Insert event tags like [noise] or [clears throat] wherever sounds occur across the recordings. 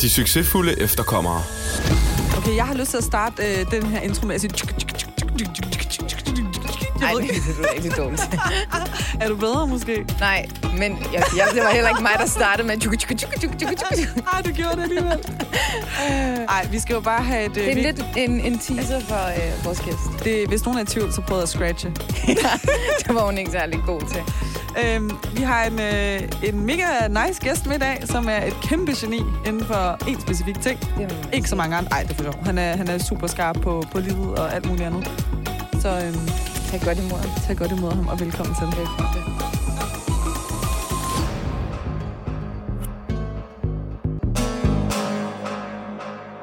De succesfulde efterkommere. Okay, jeg har lyst til at starte øh, den her intro med at sige... Nej, det er rigtig dumt. [laughs] Er du bedre måske? Nej, men jeg, jeg, det var heller ikke mig, der startede med... tjuk, tjuk, tjuk, tjuk, tjuk, tjuk. [laughs] Ej, du gjorde det alligevel. Ej, vi skal jo bare have et... øh, Det er vi- lidt en, en teaser for øh, vores gæst. det, hvis nogen er i tvivl, så prøv at scratche. [laughs] det var hun ikke særlig god til. Øhm, vi har en, øh, en mega nice gæst med i dag, som er et kæmpe geni inden for en specifik ting. Må man Ikke så mange andre. Ej, det er for sjov. Han er, han er super skarp på, på livet og alt muligt andet. Så øhm, Tag godt imod ham. tag godt imod ham, og velkommen til. Velkommen.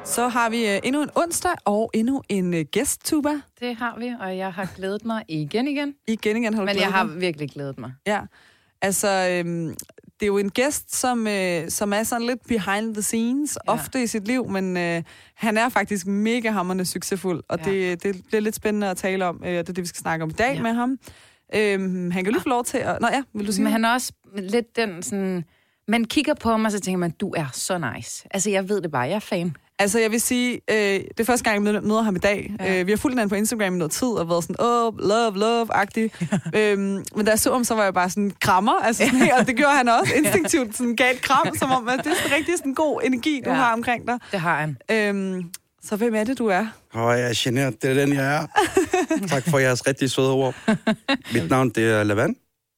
Så har vi øh, endnu en onsdag og endnu en øh, gæst, Tuba. Det har vi, og jeg har glædet mig igen igen. Igen, igen har du Men jeg har dig? virkelig glædet mig. Ja, altså, øhm, det er jo en gæst, som, øh, som er sådan lidt behind the scenes, Ja. ofte i sit liv, men øh, han er faktisk mega hammerende succesfuld, og Ja. det, det bliver lidt spændende at tale om, øh, det er det, vi skal snakke om i dag Ja. med ham. Øhm, han kan lige få lov til at... Nå ja, vil du sige Men han er også lidt den sådan... Man kigger på ham, og så tænker man, du er så nice. Altså, jeg ved det bare. Jeg er fan. Altså, jeg vil sige, øh, det er første gang, jeg møder, ham i dag. Ja. Ja. Øh, vi har fulgt hinanden på Instagram i noget tid, og været sådan, oh, love, love-agtig. [laughs] øhm, men da jeg så ham, så var jeg bare sådan, krammer, altså sådan, og det gjorde han også [laughs] instinktivt, sådan gav et kram, som om, at det er sådan rigtig sådan god energi, du Ja. ja. har omkring dig. Det har han. Øhm, så hvem er det, du er? Åh, jeg er generet. Det er den, jeg er. [laughs] tak for jeres rigtig søde ord. Mit navn, det er Lavan.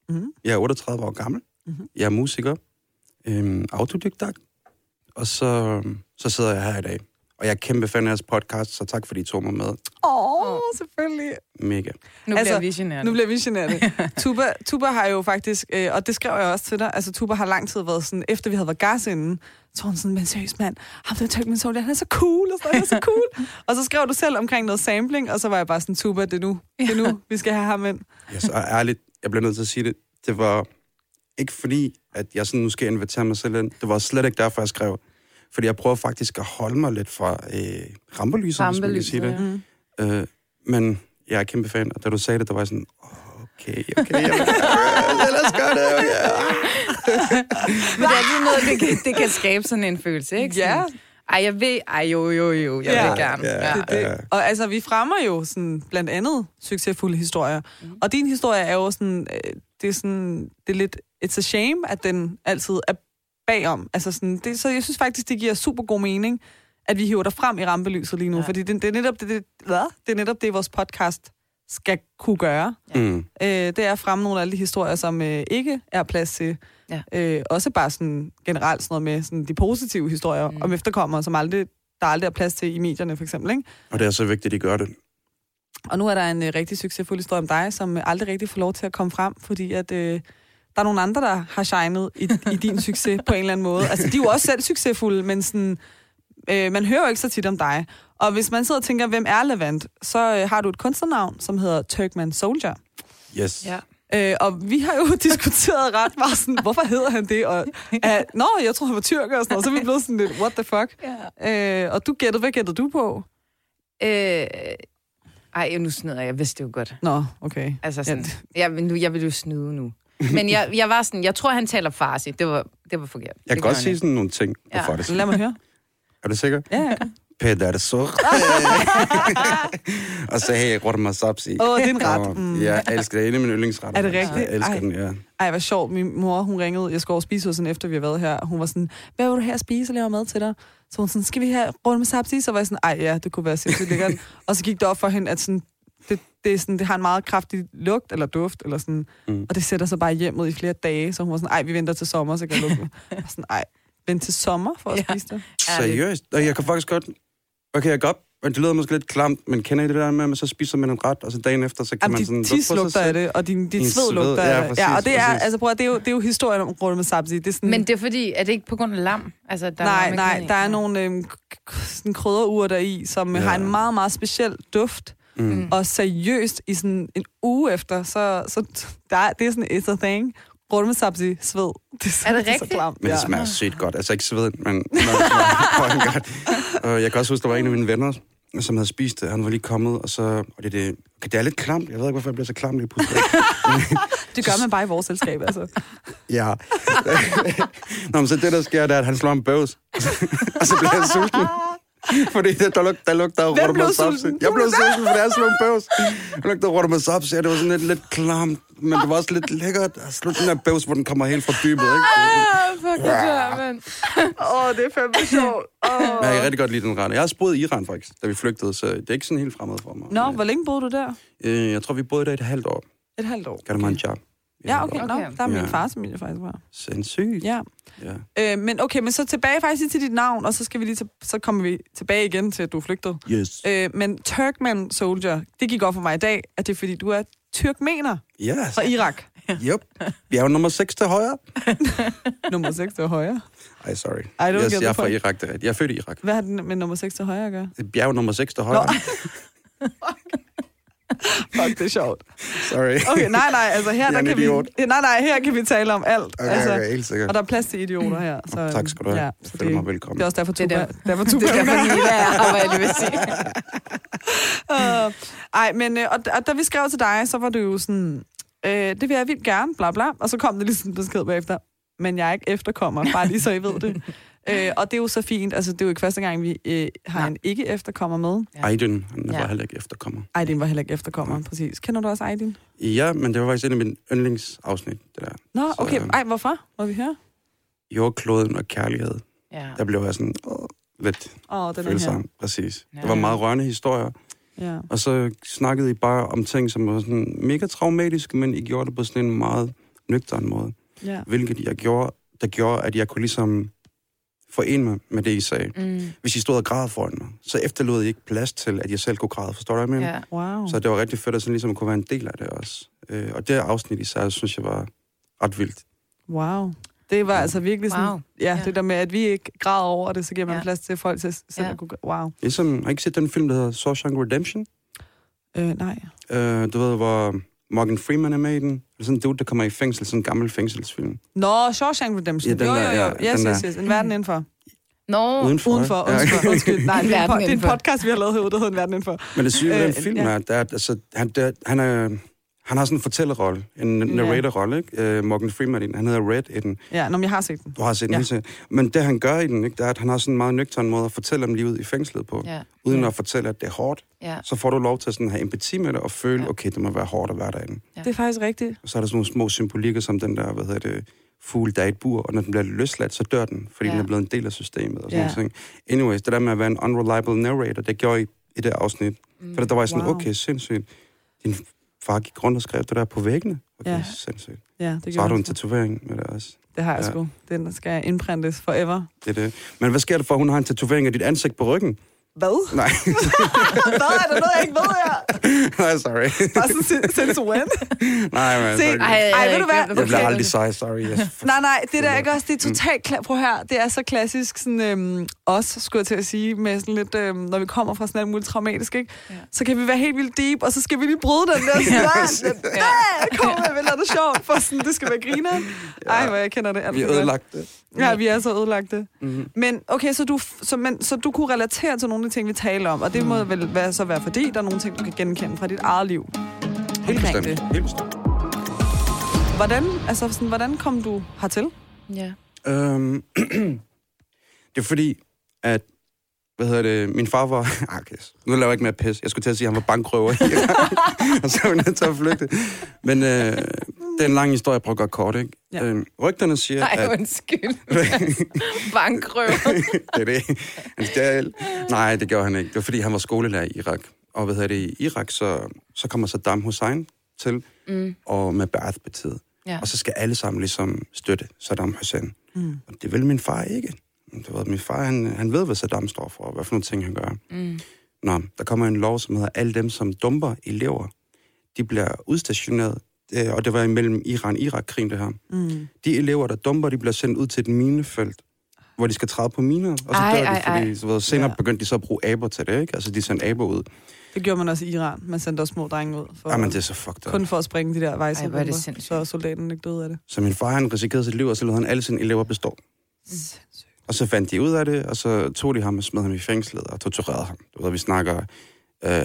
Mhm. Jeg er 38 år gammel. Mhm. Jeg er musiker. Øhm, autodidakt. Og så, så sidder jeg her i dag. Og jeg er kæmpe fan af jeres podcast, så tak fordi I tog mig med. Åh, oh, selvfølgelig. Mega. Nu Altså, bliver vi. Nu bliver vi generte. [laughs] Tuba, Tuba har jo faktisk, øh, og det skrev jeg også til dig, altså Tuba har lang tid været sådan, efter vi havde været gas inden, så var hun sådan, men seriøst mand, ham der tøk min han er så cool, og så han er så cool. [laughs] og så skrev du selv omkring noget sampling, og så var jeg bare sådan, Tuba, det er nu, det er nu, vi skal have ham ind. Jeg så ærligt, jeg bliver nødt til at sige det. Det var ikke fordi, at jeg sådan nu skal invitere mig selv ind. Det var slet ikke derfor, jeg skrev. Fordi jeg prøver faktisk at holde mig lidt fra øh, rampelyset, hvis man kan sige det. Rampelyset, Mm. Øh, men jeg er kæmpe fan, og da du sagde det, der var jeg sådan, okay, okay, [laughs] jamen, lad os gøre det. Okay. Men det er altid noget, det kan, det kan skabe sådan en følelse, ikke? Ja. Sådan, Ej, jeg vil... Ej, jo, jo, jo, jeg Ja. vil gerne. Ja. Ja. Det, det. Ja. Og altså, vi fremmer jo sådan blandt andet succesfulde historier. Mm. Og din historie er jo sådan, øh, det er sådan, det er lidt, it's a shame, at den altid er bagom. Altså sådan, det, så jeg synes faktisk, det giver super god mening, at vi hiver dig frem i rampelyset lige nu, Ja. ja. fordi det, det, er netop det, det, hvad? det er netop det, vores podcast skal kunne gøre. Mm. Øh, det er at fremme nogle af alle de historier, som øh, ikke er plads til. Ja. Øh, også bare sådan generelt sådan noget med sådan de positive historier mm. om efterkommere, som aldrig, der aldrig er plads til i medierne, for eksempel. Ikke? Og det er så vigtigt, at de gør det. Og nu er der en øh, rigtig succesfuld historie om dig, som øh, aldrig rigtig får lov til at komme frem, fordi at, øh, der er nogle andre, der har shined i, i din succes på en eller anden måde. Altså, de er jo også selv succesfulde, men sådan, øh, man hører jo ikke så tit om dig. Og hvis man sidder og tænker, hvem er Levant, så øh, har du et kunstnernavn, som hedder Turkman Soldier. Yes. Ja. Øh, og vi har jo [laughs] diskuteret ret meget sådan, hvorfor hedder han det? Og, uh, Nå, jeg tror, han var tyrker og sådan noget. Så er vi blevet sådan lidt, what the fuck? ja. Øh, og du gættede, hvad gættede du på? Øh, ej, nu snyder jeg. Jeg vidste det jo godt. Nå, okay. Altså sådan, Ja, jeg, vil nu, jeg vil jo snyde nu. Men jeg, jeg var sådan, jeg tror, han taler farsi. Det var, det var forkert. Jeg det kan godt sige sådan nogle ting på Ja. ja. fartis. Lad mig høre. Er du sikker? Ja, ja. Peter så. og så hey, Rotma Sapsi. Åh, det er en ret. Og Mm. Jeg elsker det. Det er en af mine yndlingsretter. Er det rigtigt? Jeg elsker Ej. den, ja. Ej, hvad sjovt. Min mor, hun ringede. Jeg skulle over spise hos hende, efter vi har været her. og Hun var sådan, hvad vil du her spise? Jeg laver mad til dig. Så hun sådan, skal vi have med sapsi? Så var jeg sådan, ej ja, det kunne være sindssygt lækkert. [laughs] og så gik det op for hende, at sådan, det, det, er sådan, det har en meget kraftig lugt eller duft, eller sådan, Mm. og det sætter sig bare hjem ud i flere dage. Så hun var sådan, ej, vi venter til sommer, så kan jeg lukke. Var [laughs] sådan, ej, vent til sommer for at Ja. spise det. Seriøst? Og jeg kan faktisk godt... Okay, jeg kan godt... Men det lyder måske lidt klamt, men kender I det der med, at man så spiser man en ret, og så dagen efter, så kan Jamen, man sådan... på sig lugter af det, og din, din Din sved sved, lugter ja, af det. præcis, Ja, og det er, præcis. altså, prøv at, det er jo, det er jo historien om rulle med sapsi. Det er sådan, Men det er fordi, er det ikke på grund af lam? Altså, der nej, er nej, der er nogle øhm, sådan krydderurter i, som ja. Ja. har en meget, meget speciel duft. Mm. Og seriøst, i sådan en uge efter, så, så der, er- det er sådan a thing. Rulle med sapsi, sved. [laughs] Det er, så, Er det så rigtigt? klamt. Men det Ja. smager sygt godt. Altså ikke sveden, men... [laughs] fucking godt. Og jeg kan også huske, der var en af mine venner, som havde spist det. Han var lige kommet, og så... Og det er det det er lidt klamt. Jeg ved ikke, hvorfor jeg bliver så klam lige pludselig. [laughs] Det gør man bare i vores selskab, altså. ja. Nå, men så det, der sker, det er, at han slår en bøvs. og så bliver jeg sulten. [laughs] Fordi der, der, lug, der lugter med sulten? sopsi. Jeg blev sulten, fordi jeg slog en bøvs. Der lugter med sopsi, og det var sådan lidt, lidt klamt. Men det var også lidt lækkert at slutte den der bøvs, hvor den kommer helt fra dybet, ikke? Ah, fuck, det er mand. [laughs] Åh, oh, det er fandme sjovt. Oh. Men jeg kan rigtig godt lide den ret. Jeg har boet i Iran, faktisk, da vi flygtede, så det er ikke sådan helt fremmed for mig. Nå, hvor længe boede du der? Øh, jeg tror, vi boede der et halvt år. Et halvt år. Kan det okay. Ja, okay. Nå, Okay. der er min Ja. fars familie faktisk var. Sindssygt. Ja. ja. Øh, men okay, men så tilbage faktisk til dit navn, og så skal vi lige til, så kommer vi tilbage igen til, at du er flygtet. Yes. Øh, men Turkmen Soldier, det gik op for mig i dag, at det er fordi, du er tyrkmener Ja, fra Irak. yep. Vi er jo nummer 6 til højre. [laughs] Nummer 6 til højre. Ej, sorry. I don't yes, get jeg er fra. Irak, det er rigtigt. Jeg er født i Irak. Hvad har den med nummer 6 til højre at gøre? Bjerg nummer 6 til højre. [laughs] [laughs] Fuck, det er sjovt. Sorry. Okay, nej, nej, altså her, er der kan vi, idiot. nej, nej, her kan vi tale om alt. Okay, altså, okay, helt sikkert. Og der er plads til idioter her. Så, Oh, tak skal du have. Ja, så føler mig det, velkommen. det er også derfor, Det er Tuba, der- derfor, Det Tuba er derfor, Nila er her, hvad jeg vil sige. [laughs] Uh, ej, men øh, og, og da vi skrev til dig, så var du jo sådan, øh, det vil jeg vildt gerne, bla bla. Og så kom det lige sådan en besked bagefter, men jeg er ikke efterkommer, bare lige så I ved det. [laughs] øh, og det er jo så fint, altså det er jo ikke første gang, vi øh, har Nej. en ikke-efterkommer med. Aydin, han var Ja. heller ikke efterkommer. Aydin var heller ikke efterkommer, præcis. Kender du også Aydin? Ja, men det var faktisk en af mine yndlingsafsnit, det der. Nå, Så, okay. øh, Ej, hvorfor? Må vi høre? Jordkloden og kærlighed. Ja. Der blev jeg sådan åh, lidt Åh, oh, den her. følsom. Præcis. Ja. Det var meget rørende historier. Ja. Og så snakkede I bare om ting, som var sådan mega traumatiske, men I gjorde det på sådan en meget nøgtern måde. ja. Hvilket jeg gjorde, der gjorde, at jeg kunne ligesom forene mig med det, I sagde. Mm. Hvis I stod og græd foran mig, så efterlod I ikke plads til, at jeg selv kunne græde. Forstår du, hvad jeg mener? Ja. Wow. Så det var rigtig fedt at sådan ligesom kunne være en del af det også. Øh, og det afsnit især, synes jeg var ret vildt. Wow. Det var altså virkelig sådan, Wow. ja, Ja. det der med, at vi ikke græder over det, så giver man Ja. plads til folk til selv Ja. at kunne... Wow. Ligesom, har I ikke set den film, der hedder Shawshank Redemption? Øh, nej. Øh, du ved, hvor Morgan Freeman er med i den. Det er sådan en dude, der kommer i fængsel, sådan en gammel fængselsfilm. Nå, Shawshank Redemption. Ja, den jo, jo, der, jo. ja, Yes, yes, der. yes. En verden indenfor. Nå, Udenfor. Udenfor, Ja. undskyld, undskyld. Nej, det er, en, det er en podcast, vi har lavet herude, der hedder En verden indenfor. Men det syge ved den Øh, film er, at, at altså, han, der, han, er, han har sådan en fortællerrolle, en narrator-rolle, ikke? Uh, Morgan Freeman i den. Han hedder Red i den. Ja, når jeg har set den. Du har set den Ja. ja. Men det, han gør i den, ikke, det er, at han har sådan en meget nøgtern måde at fortælle om livet i fængslet på. ja. Uden at fortælle, at det er hårdt. Ja. Så får du lov til at sådan have empati med det, og føle, Ja. okay, det må være hårdt at være derinde. Ja. Det er faktisk rigtigt. Og så er der sådan nogle små symbolikker, som den der, hvad hedder det, fugl, der er i et bur, og når den bliver løsladt, så dør den, fordi Ja. ja. den er blevet en del af systemet og sådan Ja. ja. noget. Anyways, det der med at være en unreliable narrator, det gjorde I i det afsnit. Mm. For der var jeg sådan, Wow. okay, sindssygt. Din far gik rundt og skrev det der på væggene. Okay, Ja. sindssygt. Ja, det Så har du en tatovering med det også. Det har jeg Ja. sgu. Den skal indprintes forever. Det er det. Men hvad sker der for, at hun har en tatovering af dit ansigt på ryggen? Hvad? Nej, [laughs] Hvad er der noget, jeg ikke ved her? [laughs] nej, sorry. Bare sådan sin- since when? nej, man. Se, sorry. Ej, Ej, ved du hvad? Jeg bliver Okay. aldrig sej, sorry. Yes. [laughs] Nej, nej, det der ikke også, det er totalt klar. Prøv her, det er så klassisk sådan, øhm, os, skulle jeg til at sige, med sådan lidt, øhm, når vi kommer fra sådan alt muligt traumatisk, ikke? Ja. Så kan vi være helt vildt deep, og så skal vi lige bryde den der sådan, ja, ja, kom med, vel er det sjovt, for sådan, det skal være griner. Ej, hvor jeg kender det. alt Vi er ødelagt det. Ja, vi er så ødelagte. Mm-hmm. Men okay, så du, så, men, så du kunne relatere til nogle de ting, vi taler om, og det må vel være, så være fordi, der er nogle ting, du kan genkende fra dit eget liv. Helt bestemt. Helt bestemt. Hvordan, altså sådan, hvordan kom du hertil? Ja. Øhm, [clears throat] det er fordi, at hvad hedder det, min far var... [laughs] Ah, okay, nu laver jeg ikke mere pis. Jeg skulle til at sige, at han var bankrøver. [laughs] og så var jeg nødt til at flygte. Men øh, det er en lang historie, jeg prøver at gøre kort, ikke? Ja. Øhm, rygterne siger, Nej, at... undskyld. [laughs] Bankrøv. [laughs] det er det. Han stjal. Nej, det gjorde han ikke. Det var, fordi han var skolelærer i Irak. Og hvad hedder det, i Irak, så, så kommer Saddam Hussein til, Mm. og med Ba'ath-partiet. Ja. Og så skal alle sammen ligesom støtte Saddam Hussein. Mm. Og det vil min far ikke. Du ved, min far, han, han ved, hvad Saddam står for, og hvad for nogle ting, han gør. Mm. Nå, der kommer en lov, som hedder, alle dem, som dumper elever, de bliver udstationeret. Øh, Og det var imellem Iran og Irak-krigen, det her. Mm. De elever, der dumper, de bliver sendt ud til et minefelt, hvor de skal træde på miner, og så Ej, dør de, ej, ej. fordi så ved, senere Ja. begyndte de så at bruge aber til det, ikke? Altså, de sendte aber ud. Det gjorde man også i Iran. Man sendte også små drenge ud. For, Jamen, det er så fucked up. Kun for at springe de der er vejsebomber, så soldaten ikke døde af det. Så min far, han risikerede sit liv, og så lod han alle sine elever bestå. Sindssygt. Og så fandt de ud af det, og så tog de ham og smed ham i fængslet og torturerede ham. Du ved, vi snakker øh,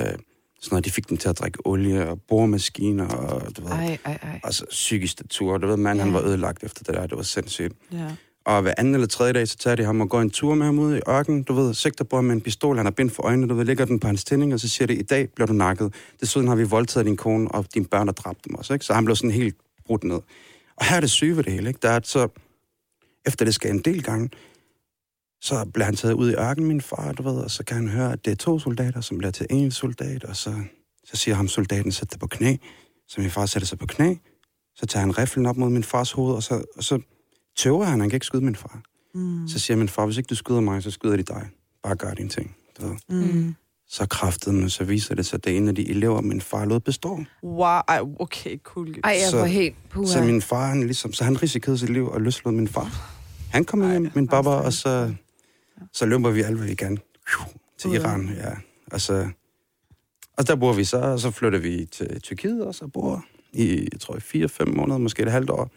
sådan noget, de fik dem til at drikke olie og boremaskiner og, du ved, Ej, ej, ej. altså psykisk statur. Du ved, manden, Ja. han var ødelagt efter det der. Det var sindssygt. Ja. Og hver anden eller tredje dag, så tager de ham og går en tur med ham ud i ørkenen. Du ved, sigter på ham med en pistol, han har bind for øjnene, du ved, lægger den på hans tænding, og så siger det, i dag bliver du nakket. Desuden har vi voldtaget din kone, og dine børn har dræbt dem også, ikke? Så han blev sådan helt brudt ned. Og her er det syge ved det hele, ikke? Der er, så, efter det skal en del gange, så bliver han taget ud i ørkenen, min far, du ved, og så kan han høre, at det er to soldater, som bliver til en soldat, og så, så siger ham soldaten, sæt dig på knæ. Så min far sætter sig på knæ, så tager han riflen op mod min fars hoved, og så, og så tøver han, han kan ikke skyde min far. Mm. Så siger min far, hvis ikke du skyder mig, så skyder de dig. Bare gør dine ting. Du ved. Mm. Så kraftede men så viser det sig, at det er en af de elever, min far lod bestå. Wow, ej, okay, cool. Ej, jeg Så- var helt... Puha. Så min far, han ligesom, så han risikerede sit liv og løslod min far. Han kom hjem, min baba, og så, så løber vi alt, hvad vi kan til Iran. Ja. Og, så, og der bor vi så, og så flytter vi til Tyrkiet, og så bor i, jeg tror, i 4-5 måneder, måske et halvt år.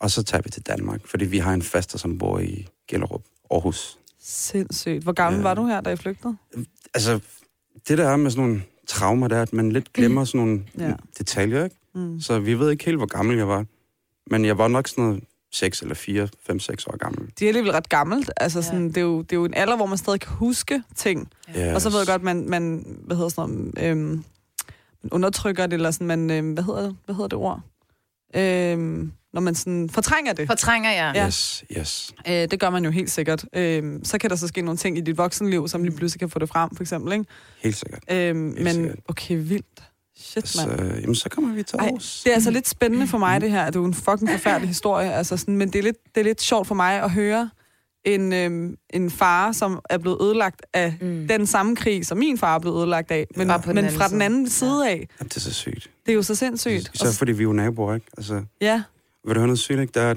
Og så tager vi til Danmark, fordi vi har en faster, som bor i Gellerup, Aarhus. Sindssygt. Hvor gammel Ja. var du her, da I flygtede? Altså, det der er med sådan nogle traumer, der er, at man lidt glemmer sådan nogle ja. detaljer, ikke? Mm. Så vi ved ikke helt, hvor gammel jeg var. Men jeg var nok sådan noget 6 eller 4, 5, 6 år gammel. Det er alligevel ret gammelt. Altså, Ja. sådan, det, er jo, det er jo en alder, hvor man stadig kan huske ting. Yes. Og så ved jeg godt, man, man hvad hedder sådan noget, øhm, man undertrykker det, eller sådan, man, øhm, hvad, hedder, hvad hedder det ord? Øhm, når man sådan fortrænger det. Fortrænger jeg. Ja. Yes, yes. Øh, det gør man jo helt sikkert. Øhm, så kan der så ske nogle ting i dit voksenliv, som lige pludselig kan få det frem, for eksempel. Ikke? Helt sikkert. Øhm, men sikkert. okay, vildt. Shit, Så, mand. jamen, så kommer vi til Ej, Aarhus. det er altså lidt spændende for mig, det her. Det er jo en fucking forfærdelig historie. Altså sådan, men det er, lidt, det er lidt sjovt for mig at høre en, øhm, en far, som er blevet ødelagt af Mm. den samme krig, som min far er blevet ødelagt af. Men, den men fra den anden side af. Jamen, det er så sygt. Det er jo så sindssygt. Så fordi vi er jo naboer, ikke? Altså, ja, vil du høre noget sygt, ikke? Der er,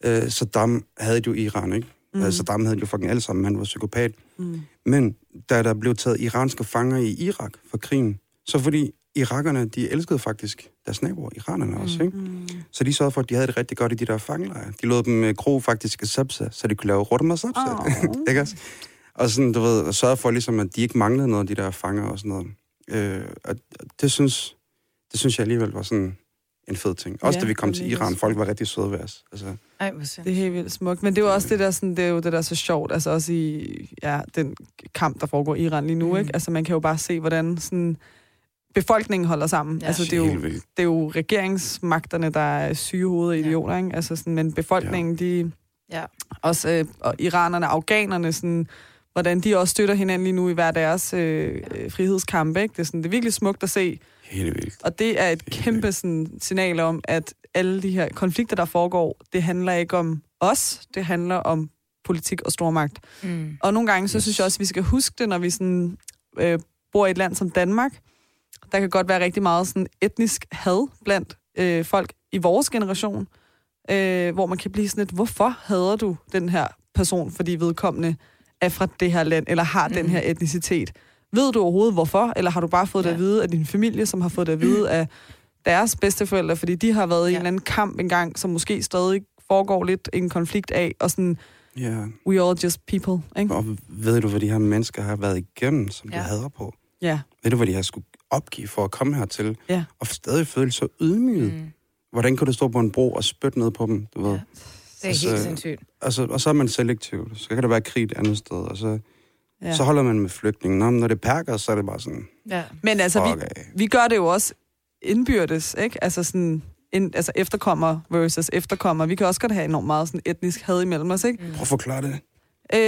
at øh, Saddam havde jo i Iran, ikke? Mm. Mm. Saddam havde jo fucking alle sammen, han var psykopat. mm. Men da der blev taget iranske fanger i Irak for krigen, så fordi irakerne, de elskede faktisk deres naboer, iranerne også, ikke? Mm. Så de sørgede for, at de havde det rigtig godt i de der fangelejre. De lod dem øh, gro faktisk sabsa, så de kunne lave og sabsa. Åh. [laughs] ikke også? Og sådan, du ved, sørge for ligesom, at de ikke manglede noget af de der fanger og sådan noget. Øh, og det synes, det synes jeg alligevel var sådan en fed ting. Også Ja, da vi kom til Iran, folk var rigtig søde ved os. Altså, Ej. Det er helt vildt smukt. Men det er jo også det der, sådan, det er jo det der er så sjovt, altså også i ja, den kamp, der foregår i Iran lige nu, mm. ikke? Altså man kan jo bare se, hvordan sådan, befolkningen holder sammen. Ja. Ja, altså det er, jo, helt det er jo regeringsmagterne, der er syge hoveder og idioter, ikke? Altså sådan, men befolkningen, ja. de... Ja. Også øh, og iranerne, afghanerne, sådan, hvordan de også støtter hinanden lige nu i hver deres øh, øh, frihedskampe, ikke? Det er, sådan, det er virkelig smukt at se. Helt vildt. Og det er et kæmpe sådan, signal om, at alle de her konflikter, der foregår, det handler ikke om os, det handler om politik og stormagt. Mm. Og nogle gange, så Yes. synes jeg også, at vi skal huske det, når vi sådan, øh, bor i et land som Danmark. Der kan godt være rigtig meget sådan etnisk had blandt øh, folk i vores generation, øh, hvor man kan blive sådan lidt, hvorfor hader du den her person, fordi vedkommende er fra det her land, eller har mm. den her etnicitet. Ved du overhovedet hvorfor, eller har du bare fået ja. det at vide af din familie, som har fået det at vide af deres bedsteforældre, fordi de har været i en eller anden kamp engang, som måske stadig foregår lidt en konflikt af, og sådan, Ja. we all just people, ikke? Og ved du, hvad de her mennesker har været igennem, som. Ja. de hader på? Ja. Ved du, hvad de har skulle opgive for at komme hertil? Ja. Og stadig føle sig ydmyget. Mm. Mm. Hvordan kan du stå på en bro og spytte ned på dem, du ved? Ja. Det er Altså- helt sindssygt. Altså, og så er man selektiv. Så kan der være krig et andet sted, og så, ja. så holder man med flygtningen. Nå, men når det perker, så er det bare sådan, Ja. Men altså, vi, af. vi gør det jo også indbyrdes, ikke? Altså sådan, ind, altså efterkommer versus efterkommer. Vi kan også godt have enormt meget sådan etnisk had imellem os, ikke? Prøv at forklare det. Øh,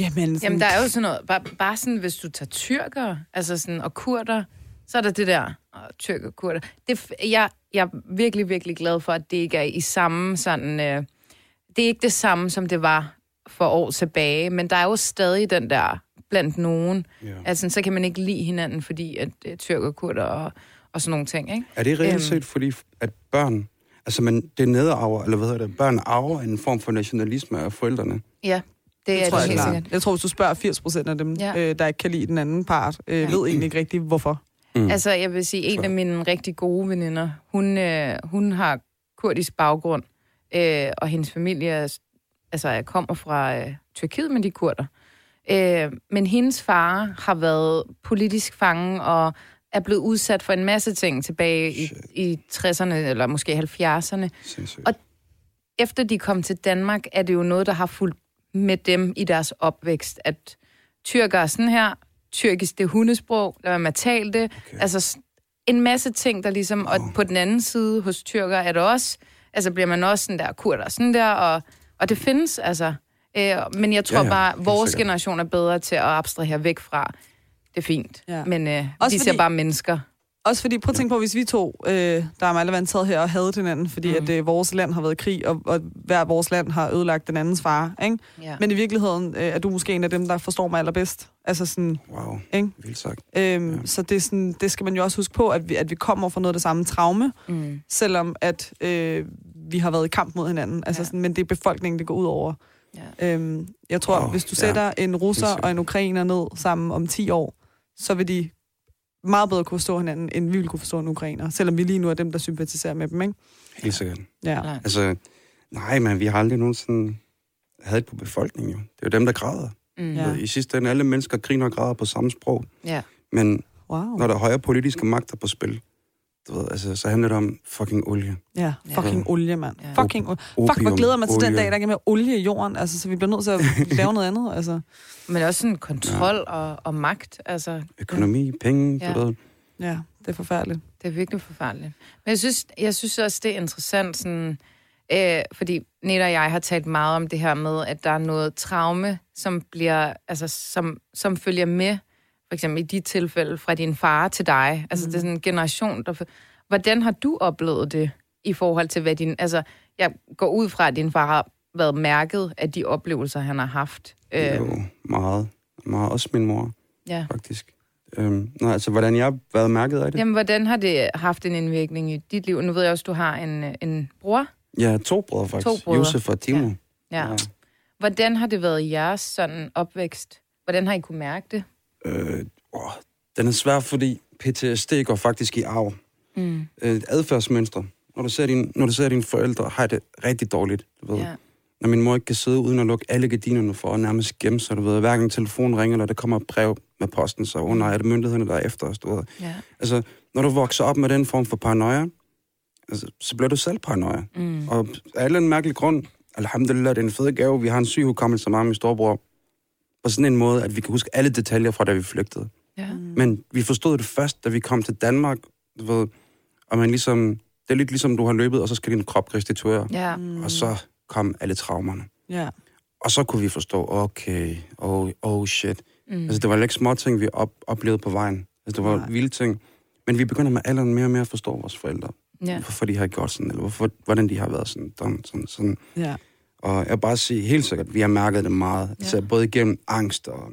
jamen, sådan, Jamen, der er jo sådan noget, bare, bare sådan, hvis du tager tyrker, altså sådan, og kurder, så er der det der, og tyrker, kurder. Det, jeg, jeg er virkelig, virkelig glad for, at det ikke er i samme sådan, øh, det er ikke det samme, som det var for år tilbage, men der er jo stadig den der blandt nogen, Ja. altså så kan man ikke lide hinanden, fordi at er tyrker, kurder og, og sådan nogle ting, ikke? Er det reelt Øhm. set, fordi at børn, altså man, det er nedarver, eller hvad hedder det, børn arver en form for nationalisme af forældrene? Ja, det, det er tror det jeg, helt sikkert. jeg tror, hvis du spørger 80 procent af dem, Ja. øh, der ikke kan lide den anden part, øh, Ja. ved egentlig ikke rigtigt, hvorfor. Mm. Altså, jeg vil sige, en af mine rigtig gode veninder, hun, øh, hun har kurdisk baggrund, øh, og hendes familie er- altså, jeg kommer fra øh, Tyrkiet, men de er kurder. Øh, men hendes far har været politisk fange og er blevet udsat for en masse ting tilbage i, i 60'erne, eller måske 70'erne. Sindssygt. Og efter de kom til Danmark, er det jo noget, der har fulgt med dem i deres opvækst, at tyrker er sådan her, tyrkisk det er hundesprog, lad være med at tale det. Okay. Altså en masse ting, der ligesom... Og på den anden side hos tyrker er det også... Altså bliver man også sådan der, kurder sådan der, og, og det findes, altså. Øh, men jeg tror Ja, ja, bare, vores sikkert. generation er bedre til at abstrahere væk fra. Det er fint. Ja. Men øh, Også de ser fordi- bare mennesker. Også fordi, prøv at tænke på, hvis vi to, øh, der er meget været taget her og havde hinanden, fordi mm. at øh, vores land har været i krig, og, og hver vores land har ødelagt den andens far, ikke? Ja. Men i virkeligheden øh, er du måske en af dem, der forstår mig allerbedst. Altså sådan, Wow, ikke? vildt sagt. Øhm, Ja. ja. Så det, er sådan, det skal man jo også huske på, at vi, at vi kommer fra noget af det samme traume, Mm. selvom at øh, vi har været i kamp mod hinanden. Altså Ja. sådan, men det er befolkningen, det går ud over. Ja. Øhm, jeg tror, Wow, hvis du ja. sætter en russer og en ukrainer ned sammen om 10 år, så vil de meget bedre kunne forstå hinanden, end vi ville kunne forstå en ukrainer. Selvom vi lige nu er dem, der sympatiserer med dem, ikke? Helt sikkert. Ja. Nej. Altså, nej, men vi har aldrig nogensinde havde på befolkningen jo. Det er jo dem, der græder. Mm. Ja. Ja. I sidste ende, alle mennesker griner og græder på samme sprog. ja. Men Wow. når der er højere politiske magter på spil, du ved, altså, så handler det om fucking olie. Ja, fucking Ja. olie, mand. Ja. Fucking olie. Fuck, hvor glæder man til den dag, der er mere olie i jorden. Altså, så vi bliver nødt til at [laughs] lave noget andet. Altså, Men også sådan kontrol ja. og, og magt. Altså, Økonomi, penge, Ja. ved. ja, det er forfærdeligt. Det er virkelig forfærdeligt. Men jeg synes, jeg synes også, det er interessant, sådan, øh, fordi Nette og jeg har talt meget om det her med, at der er noget traume, som bliver, altså, som, som følger med, for eksempel i de tilfælde, fra din far til dig. Altså, mm. det er sådan en generation, der... Hvordan har du oplevet det i forhold til, hvad din... Altså, jeg går ud fra, at din far har været mærket af de oplevelser, han har haft. Øh. Jo, meget. Meget. Også min mor, ja. faktisk. Øhm, nej, altså, hvordan jeg har været mærket af det? Jamen, hvordan har det haft en indvirkning i dit liv? Nu ved jeg også, du har en, øh, en bror. Ja, to brødre, faktisk. To brødre. Josef og Timo. Ja. Hvordan har det været i jeres sådan opvækst? Hvordan har I kunne mærke det? Øh, åh, den er svær, fordi PTSD går faktisk i arv. Mm. Øh, adfærdsmønster. Når du ser, din, når du ser dine forældre, har det rigtig dårligt. Du ved. Ja. Når min mor ikke kan sidde uden at lukke alle gardinerne for at nærmest gemme sig, du ved. Hver gang telefonen ringer, eller der kommer et brev med posten, så oh, nej, er det myndighederne, der er efter os, du ved. ja. Altså, når du vokser op med den form for paranoia, altså, så bliver du selv paranoia. Mm. Og af en eller anden mærkelig grund, alhamdulillah, det er en fed gave, vi har en syg hukommelse mig og min storebror, på sådan en måde, at vi kan huske alle detaljer fra, da vi flygtede. Ja. Men vi forstod det først, da vi kom til Danmark, du ved, og man ligesom, det er lidt ligesom, du har løbet, og så skal din krop restituere. Ja. Mm. Og så kom alle traumerne. Ja. Og så kunne vi forstå, okay, oh, oh shit. Mm. Altså, det var ikke små ting, vi op, oplevede på vejen. Altså, det var Nej. vilde ting. Men vi begynder med alderen mere og mere at forstå vores forældre. ja. Hvorfor de har gjort sådan, eller hvorfor, hvordan de har været sådan, sådan, sådan, sådan. Ja. Og jeg vil bare sige helt sikkert, vi har mærket det meget. Ja. Altså, både igennem angst og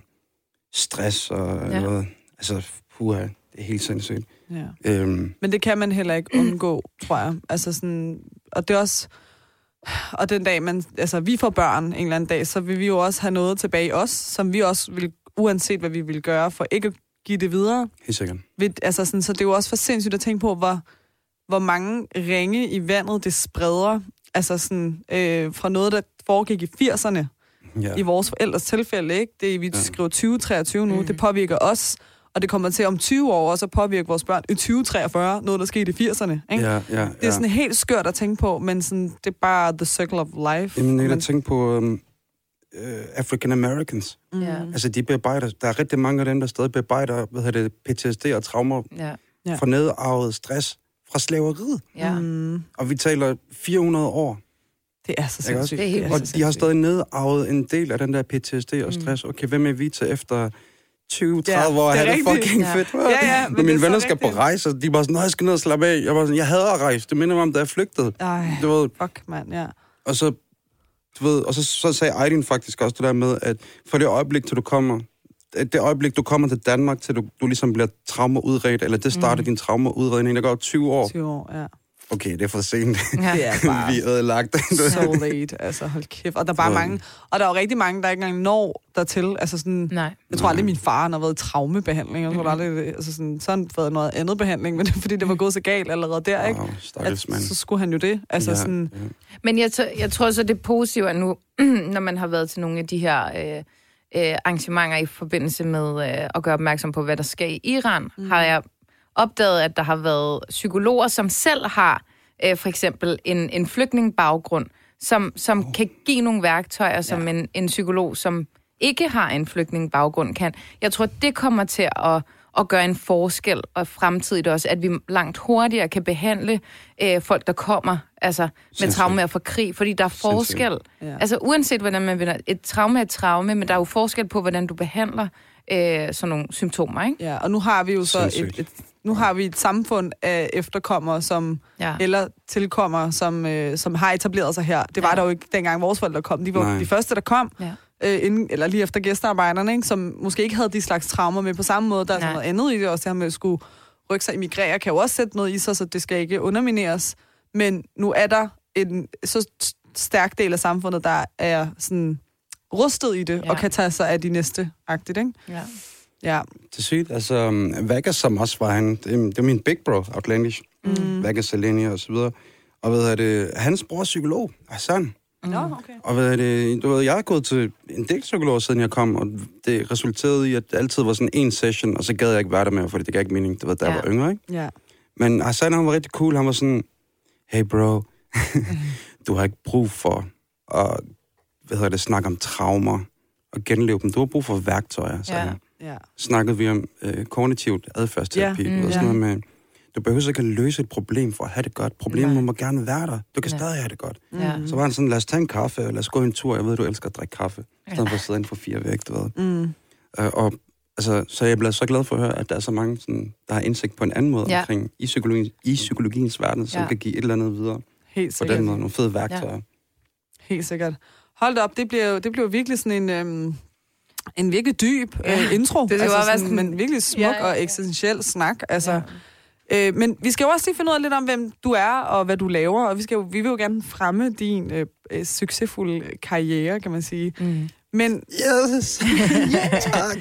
stress og Ja. ja. noget. Altså, puha, det er helt sindssygt. ja. Øhm, Men det kan man heller ikke undgå, tror jeg. Altså sådan, og det er også... Og den dag, man, altså, vi får børn en eller anden dag, så vil vi jo også have noget tilbage i os, som vi også vil, uanset hvad vi vil gøre, for ikke at give det videre. helt sikkert. Ved, altså sådan, så det er jo også for sindssygt at tænke på, hvor, hvor mange ringe i vandet det spreder. Altså sådan, øh, fra noget, der foregik i 80'erne, Ja. i vores forældres tilfælde, ikke? Det, vi Ja. skriver 2023 nu, Mm. det påvirker os, og det kommer til om 20 år også at påvirke vores børn i 2043, noget der skete i 80'erne, ikke? Ja, ja, Det er ja. sådan helt skørt at tænke på, men sådan, det er bare the circle of life. Jamen, jeg men, har tænkt på um, uh, African Americans. mm, Ja. Altså, de bearbejder, der er rigtig mange af dem, der stadig bearbejder, hvad hedder det, PTSD og traumer Ja. Ja. ja. fra nedarvet stress fra slaveriet. ja. Mm, Og vi taler 400 år. det er så sindssygt. Det er helt Og de har stadig nedarvet en del af den der PTSD og Mm. stress. Okay, hvem er vi til efter 20-30 Ja, år? det er Det fucking Ja. fedt. Ja, ja, men er mine venner skal på rigtigt. rejse, og de er bare sådan, nej, jeg skal ned og slappe af. Jeg var sådan, jeg hader at rejse. Det minder mig om, da jeg flygtede. Ej, Du ved, fuck, mand, ja. og så, du ved, og så, så sagde Aydin faktisk også det der med, at for det øjeblik, til du kommer, det det øjeblik, du kommer til Danmark, til du, du ligesom bliver traumaudredt, eller det starter mm. din traumaudredning, der går 20 år. 20 år, ja. Okay, det er for sent. ja. Det er [laughs] bare vi er ødelagt. so late, altså hold kæft. Og der er bare mange, og der er jo rigtig mange, der ikke engang når dertil. Altså sådan, Nej. Jeg tror aldrig, min far han har været i traumebehandling. Jeg tror aldrig, altså sådan, så har han været noget andet behandling, men det er fordi, det var gået så galt allerede der, ikke? Wow, stakkels At, så skulle han jo det. Altså ja, sådan, ja. Men jeg, t- jeg tror så, det er positivt, at nu, [clears throat] når man har været til nogle af de her øh, øh, arrangementer i forbindelse med øh, at gøre opmærksom på, hvad der sker i Iran, mm. har jeg opdaget, at der har været psykologer, som selv har øh, for eksempel en, en flygtningbaggrund, som, som oh. kan give nogle værktøjer, som ja. en, en psykolog, som ikke har en flygtningbaggrund, kan. Jeg tror, det kommer til at, at gøre en forskel, og fremtidigt også, at vi langt hurtigere kan behandle øh, folk, der kommer altså, med traumer fra krig, fordi der er forskel. Ja. Altså uanset hvordan man vender, et traume er et traume, men der er jo forskel på, hvordan du behandler øh, sådan nogle symptomer, ikke? Ja, og nu har vi jo så et, et, nu har vi et samfund af efterkommere, som, ja. eller tilkommere, som, øh, som har etableret sig her. Det var ja. der jo ikke dengang vores forældre kom. De var Nej. de første, der kom. Ja øh, inden, eller lige efter gæstearbejderne, ikke, som måske ikke havde de slags traumer med på samme måde. Der er sådan noget andet i det også, det her med at skulle rykke sig emigrere, kan jo også sætte noget i sig, så det skal ikke undermineres. Men nu er der en så stærk del af samfundet, der er sådan rustet i det, ja. og kan tage sig af de næste agtigt, ikke? Ja. Ja. Det er sygt. Altså, Vegas, som også var han, det, det er min big bro, Outlandish. Mm. Vegas, Selenia og så videre. Og ved jeg det, hans bror er psykolog, Hassan. Nå, mm. okay. Og hvad er det, du ved, jeg har gået til en del psykologer, siden jeg kom, og det resulterede i, at det altid var sådan en session, og så gad jeg ikke være der mere, fordi det gav ikke mening, det var, da ja. jeg var yngre, ikke? Ja. Men Hassan, han var rigtig cool, han var sådan, hey bro, [laughs] du har ikke brug for at, hvad hedder det, snakke om traumer og genleve dem. Du har brug for værktøjer, så ja. Ja. Snakkede vi om øh, kognitivt adfærdsterapi, ja. mm, og sådan ja. noget med, du behøver ikke at løse et problem for at have det godt. Problemet må gerne være der. Du kan ja. stadig have det godt. Ja. Så var han sådan, lad os tage en kaffe, og lad os gå en tur. Jeg ved, du elsker at drikke kaffe. I stedet for at sidde inden for fire væk, du ved. Mm. Uh, og altså, så jeg bliver så glad for at høre, at der er så mange, sådan, der har indsigt på en anden måde ja. omkring i, psykologien, i psykologiens verden, som ja. kan give et eller andet videre. Helt sikkert. På den måde, nogle fede værktøjer. Ja. Helt sikkert. Hold da op, det bliver jo, det bliver virkelig sådan en... Øhm en virkelig dyb ja. øh, intro. Det altså sådan, sådan, men virkelig smuk ja, ja, ja. og eksistentiel snak. Altså, ja. Øh, men vi skal jo også lige finde ud af lidt om, hvem du er og hvad du laver, og vi, skal jo, vi vil jo gerne fremme din øh, øh, succesfulde karriere, kan man sige. Mm. Men... Yes! [laughs] ja, tak!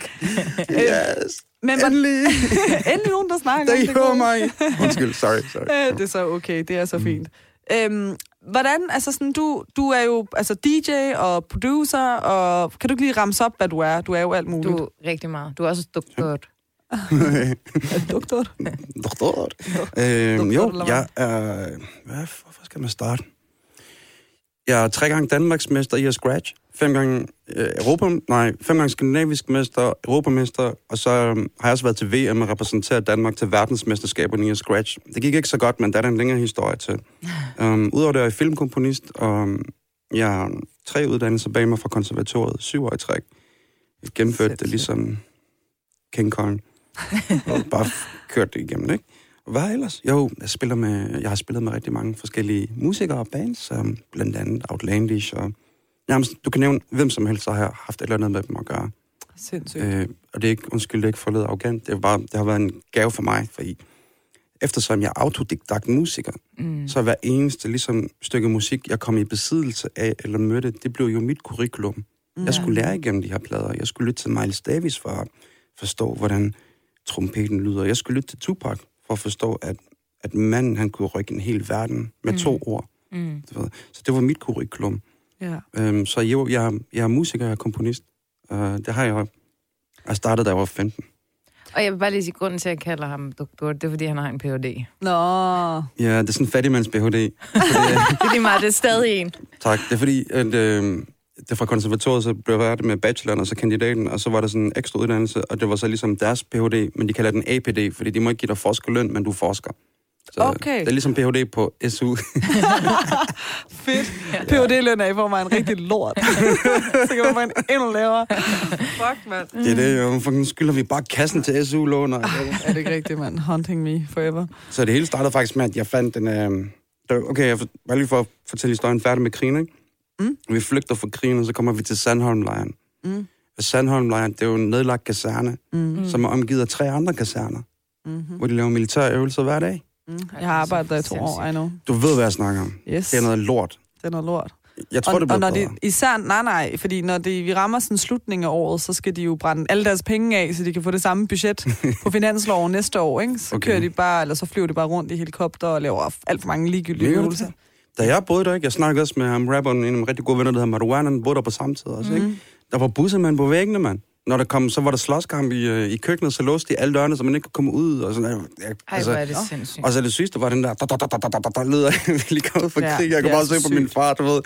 Yes! Men man, endelig! [laughs] endelig nogen, der snakker det om det. mig! [laughs] Undskyld, sorry, sorry. Øh, det er så okay, det er så mm. fint. Øhm, hvordan, altså sådan, du, du er jo altså DJ og producer, og kan du ikke lige ramse op, hvad du er? Du er jo alt muligt. Du er rigtig meget. Du er også doktor. [laughs] Doktor. Doktor. Øhm, jo, jeg er... Hvad, hvorfor skal man starte? Jeg er tre gange Danmarksmester i at scratch. Fem gange øh, Europa, nej, fem gange skandinavisk mester, europamester, og så øh, har jeg også været til VM og repræsenteret Danmark til verdensmesterskaberne i at scratch. Det gik ikke så godt, men der er en længere historie til. Um, [laughs] Udover det er jeg filmkomponist, og jeg har tre uddannelser bag mig fra konservatoriet, syv år i træk. Jeg gennemførte det ligesom King Kong [laughs] og bare kørt det igennem, ikke? Og hvad ellers? Jo, jeg, spiller med, jeg har spillet med rigtig mange forskellige musikere og bands, som blandt andet Outlandish, og jamen, du kan nævne hvem som helst, der har haft et eller andet med dem at gøre. Sindssygt. Øh, og det er ikke, undskyld, det er ikke forledet arrogant, det, er bare, det har været en gave for mig, fordi eftersom jeg er autodidakt musiker, mm. så hver eneste ligesom, stykke musik, jeg kom i besiddelse af eller mødte, det blev jo mit curriculum. Mm. Jeg skulle lære igennem de her plader. Jeg skulle lytte til Miles Davis for at forstå, hvordan trompeten lyder. Jeg skulle lytte til Tupac for at forstå, at, at manden han kunne rykke en hel verden med mm. to ord. Mm. Så det var mit curriculum. Ja. Øhm, så jo, jeg, jeg er musiker, jeg er komponist. Uh, det har jeg jeg startede, da jeg var 15. Og jeg vil bare lige sige, grunden til, at jeg kalder ham doktor, det er, fordi han har en Ph.D. Nå. Ja, det er sådan en fattigmands Ph.D. [laughs] det er lige meget, det er stadig en. Tak. Det er fordi, at øh, det fra konservatoriet, så blev jeg med bacheloren og så kandidaten, og så var der sådan en ekstra uddannelse, og det var så ligesom deres Ph.D., men de kalder den APD, fordi de må ikke give dig forskerløn, men du forsker. Så okay. Det er ligesom Ph.D. på SU. [laughs] Fedt. Ph.D.-løn er i en rigtig lort. [laughs] så kan man få en endnu lavere. Fuck, mand. Det er det jo. For skylder vi bare kassen til SU-lån. er det ikke rigtigt, mand? Hunting me forever. Så det hele startede faktisk med, at jeg fandt en... Øh, okay, jeg var lige for at fortælle historien færdig med krigen, ikke? Mm. Vi flygter fra krigen, og så kommer vi til Sandholmlejren. Mm. Og Sandholmlejren, det er jo en nedlagt kaserne, mm. som er omgivet af tre andre kaserner, mm-hmm. hvor de laver militære øvelser hver dag. Mm. Jeg har arbejdet der i to år, I know. Du ved, hvad jeg snakker om. Yes. Det er noget lort. Det er noget lort. Jeg tror, og, det bliver og når de, især, nej, nej, fordi når de, vi rammer sådan slutningen af året, så skal de jo brænde alle deres penge af, så de kan få det samme budget [laughs] på finansloven næste år, ikke? Så okay. kører de bare, eller så flyver de bare rundt i helikopter og laver alt for mange ligegyldige øvelser. Da jeg boede der, ikke? Jeg snakkede også med ham, rapperen, en af rigtig gode venner, der hedder Maruana, han boede der på samme tid også, mm. ikke? Der var bussemænd på væggene, mand. når der kom, så var der slåskamp i, øh, i køkkenet, så låste de alle dørene, så man ikke kunne komme ud. Og sådan, ja, Ej, altså, hvor er det sindssygt. og så det sygeste var den der, der, der, der, der, der, der, der lyder lige kommet fra Ja, krig. Jeg kunne er bare se på min far, du ved.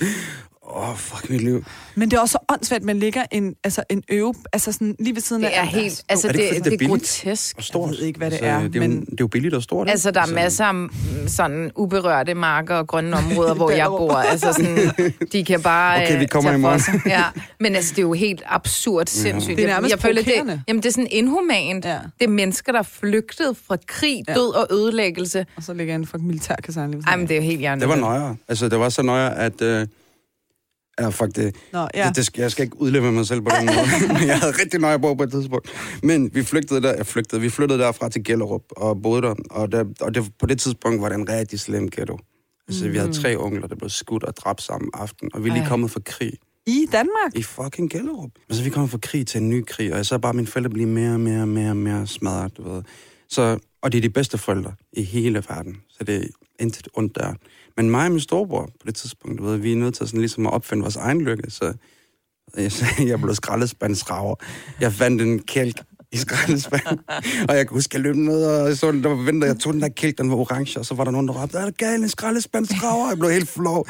Åh, oh, fuck mit liv. Men det er også så åndssvagt, at man ligger en, altså en øve, altså sådan lige ved siden af... Det er helt, altså Er det det, det, fordi det det er er billigt? grotesk. Og stort. Jeg ved ikke, hvad det altså, er, Det er, jo, men- det er jo billigt og stort? Altså, der er masser af mm, sådan uberørte marker og grønne områder, [laughs] hvor jeg bor. Altså, sådan, de kan bare Okay, vi øh, kommer i morgen. Ja. [laughs] Men altså, det er jo helt absurd sindssygt. Det er nærmest jeg føler, det, jamen, det er sådan inhumant. Ja. Det er mennesker, der er flygtet fra krig, Ja. død og ødelæggelse. Og så ligger en fucking militærkaserne lige ved Ej, siden men af. det er jo helt hjernet. Det var nøjere. Altså, det var så nøjere, at... Øh, ja, fuck det. Nå, ja. Det, det jeg skal ikke udleve mig selv på den måde. [laughs] Men jeg havde rigtig nøje på på et tidspunkt. Men vi flygtede der, jeg flygtede, vi flyttede derfra til Gellerup og boede der. Og, der, og det, på det tidspunkt var det en rigtig slem ghetto. Altså, mm. vi havde tre onkler, der blev skudt og dræbt samme aften. Og vi er lige Ej. kommet fra krig I Danmark? i fucking Gellerup. Altså, vi kommer fra krig til en ny krig, og jeg så bare mine forældre blive mere og mere og mere og mere smadret, du ved. Så, og det er de bedste forældre i hele verden, så det er intet ondt der. Men mig og min storebror på det tidspunkt, du ved, vi er nødt til sådan ligesom at opfinde vores egen lykke, så jeg, [laughs] jeg blev skraldespandsraver. Jeg fandt en kælk i skraldespanden, og jeg kan huske, jeg løb ned, og jeg så, der var vinter, jeg tog den der kælk, den var orange, og så var der nogen, der råbte, er det galt, en? Jeg blev helt flov.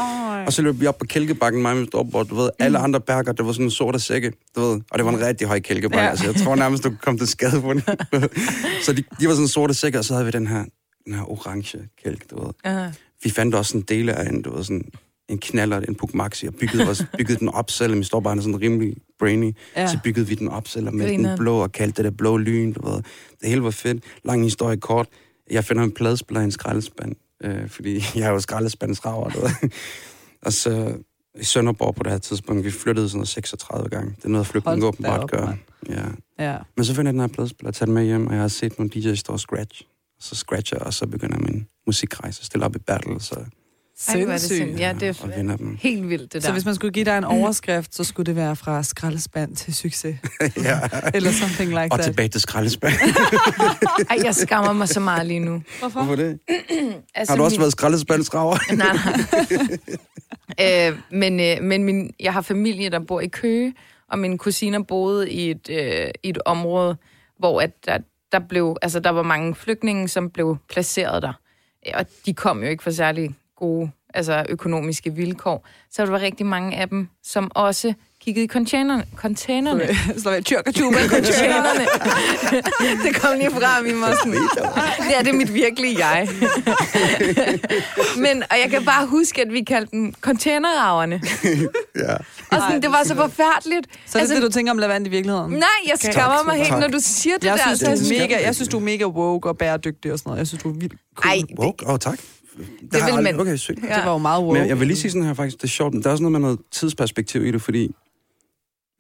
Og så løb vi op på kælkebakken, mig min storebror, du ved, alle andre bærker, det var sådan en sort sække, du ved, og det var en rigtig høj kælkebakke, Ja. altså jeg tror nærmest, du kom til skade på den. [laughs] så de, de var sådan sorte sække, og så havde vi den her, den her orange kælk, du ved. Ja. Vi fandt også sådan dele af en, du ved, sådan en knaller, en Puk Maxi, og byggede, os, [laughs] byggede den op, selvom vi står bare sådan rimelig brainy. Ja. Så byggede vi den op, selvom med den blå, og kaldte det det blå lyn, du ved. Det hele var fedt. Lang historie kort. Jeg finder en pladespiller i en skraldespand, øh, fordi [laughs] jeg er jo skraldespandsraver, du ved. [laughs] og så i Sønderborg på det her tidspunkt, vi flyttede sådan noget 36 gange. Det er noget, flygtninge åbenbart gør. Ja. Ja. Men så finder jeg den her pladespiller, tager den med hjem, og jeg har set nogle DJ's stå scratch. Og så scratcher jeg, og så begynder min musikrejse. Stille op i battle, så er Sindssygt. Ja, det og er dem. helt vildt, det Så der. hvis man skulle give dig en overskrift, så skulle det være fra skraldespand til succes. [laughs] ja. Eller something like Og that. tilbage til skraldespand. [laughs] Ej, jeg skammer mig så meget lige nu. Hvorfor? Hvorfor det? [clears throat] Altså, Har du også min- været skraldespandsraver? [laughs] Nej, nej. øh, men øh, men min, jeg har familie, der bor i Køge, og mine kusiner boede i et, øh, i et område, hvor at der, der, blev, altså, der var mange flygtninge, som blev placeret der. Og de kom jo ikke for særlig gode altså økonomiske vilkår. Så der var rigtig mange af dem, som også kiggede i [laughs] [laughs] containerne. containerne. Slå af tyrkertuba. containerne. det kom lige frem i mig sådan. Det er det er mit virkelige jeg. [laughs] Men, og jeg kan bare huske, at vi kaldte dem containerraverne. ja. Og sådan, det var så forfærdeligt. Så er det det, du tænker om lavand i virkeligheden? Nej, jeg skammer mig helt, når du siger det Jeg der. synes, så du jeg er synes, mega, jeg synes, du er mega woke og bæredygtig og sådan noget. Jeg synes, du er vildt cool. Ej, Woke? Åh, oh, tak. Det, vil har jeg aldrig- man- Okay, sygt. Ja. Det var jo meget woke. Men jeg, jeg vil lige sige sådan her faktisk, det er sjovt, men der er også noget med noget tidsperspektiv i det, fordi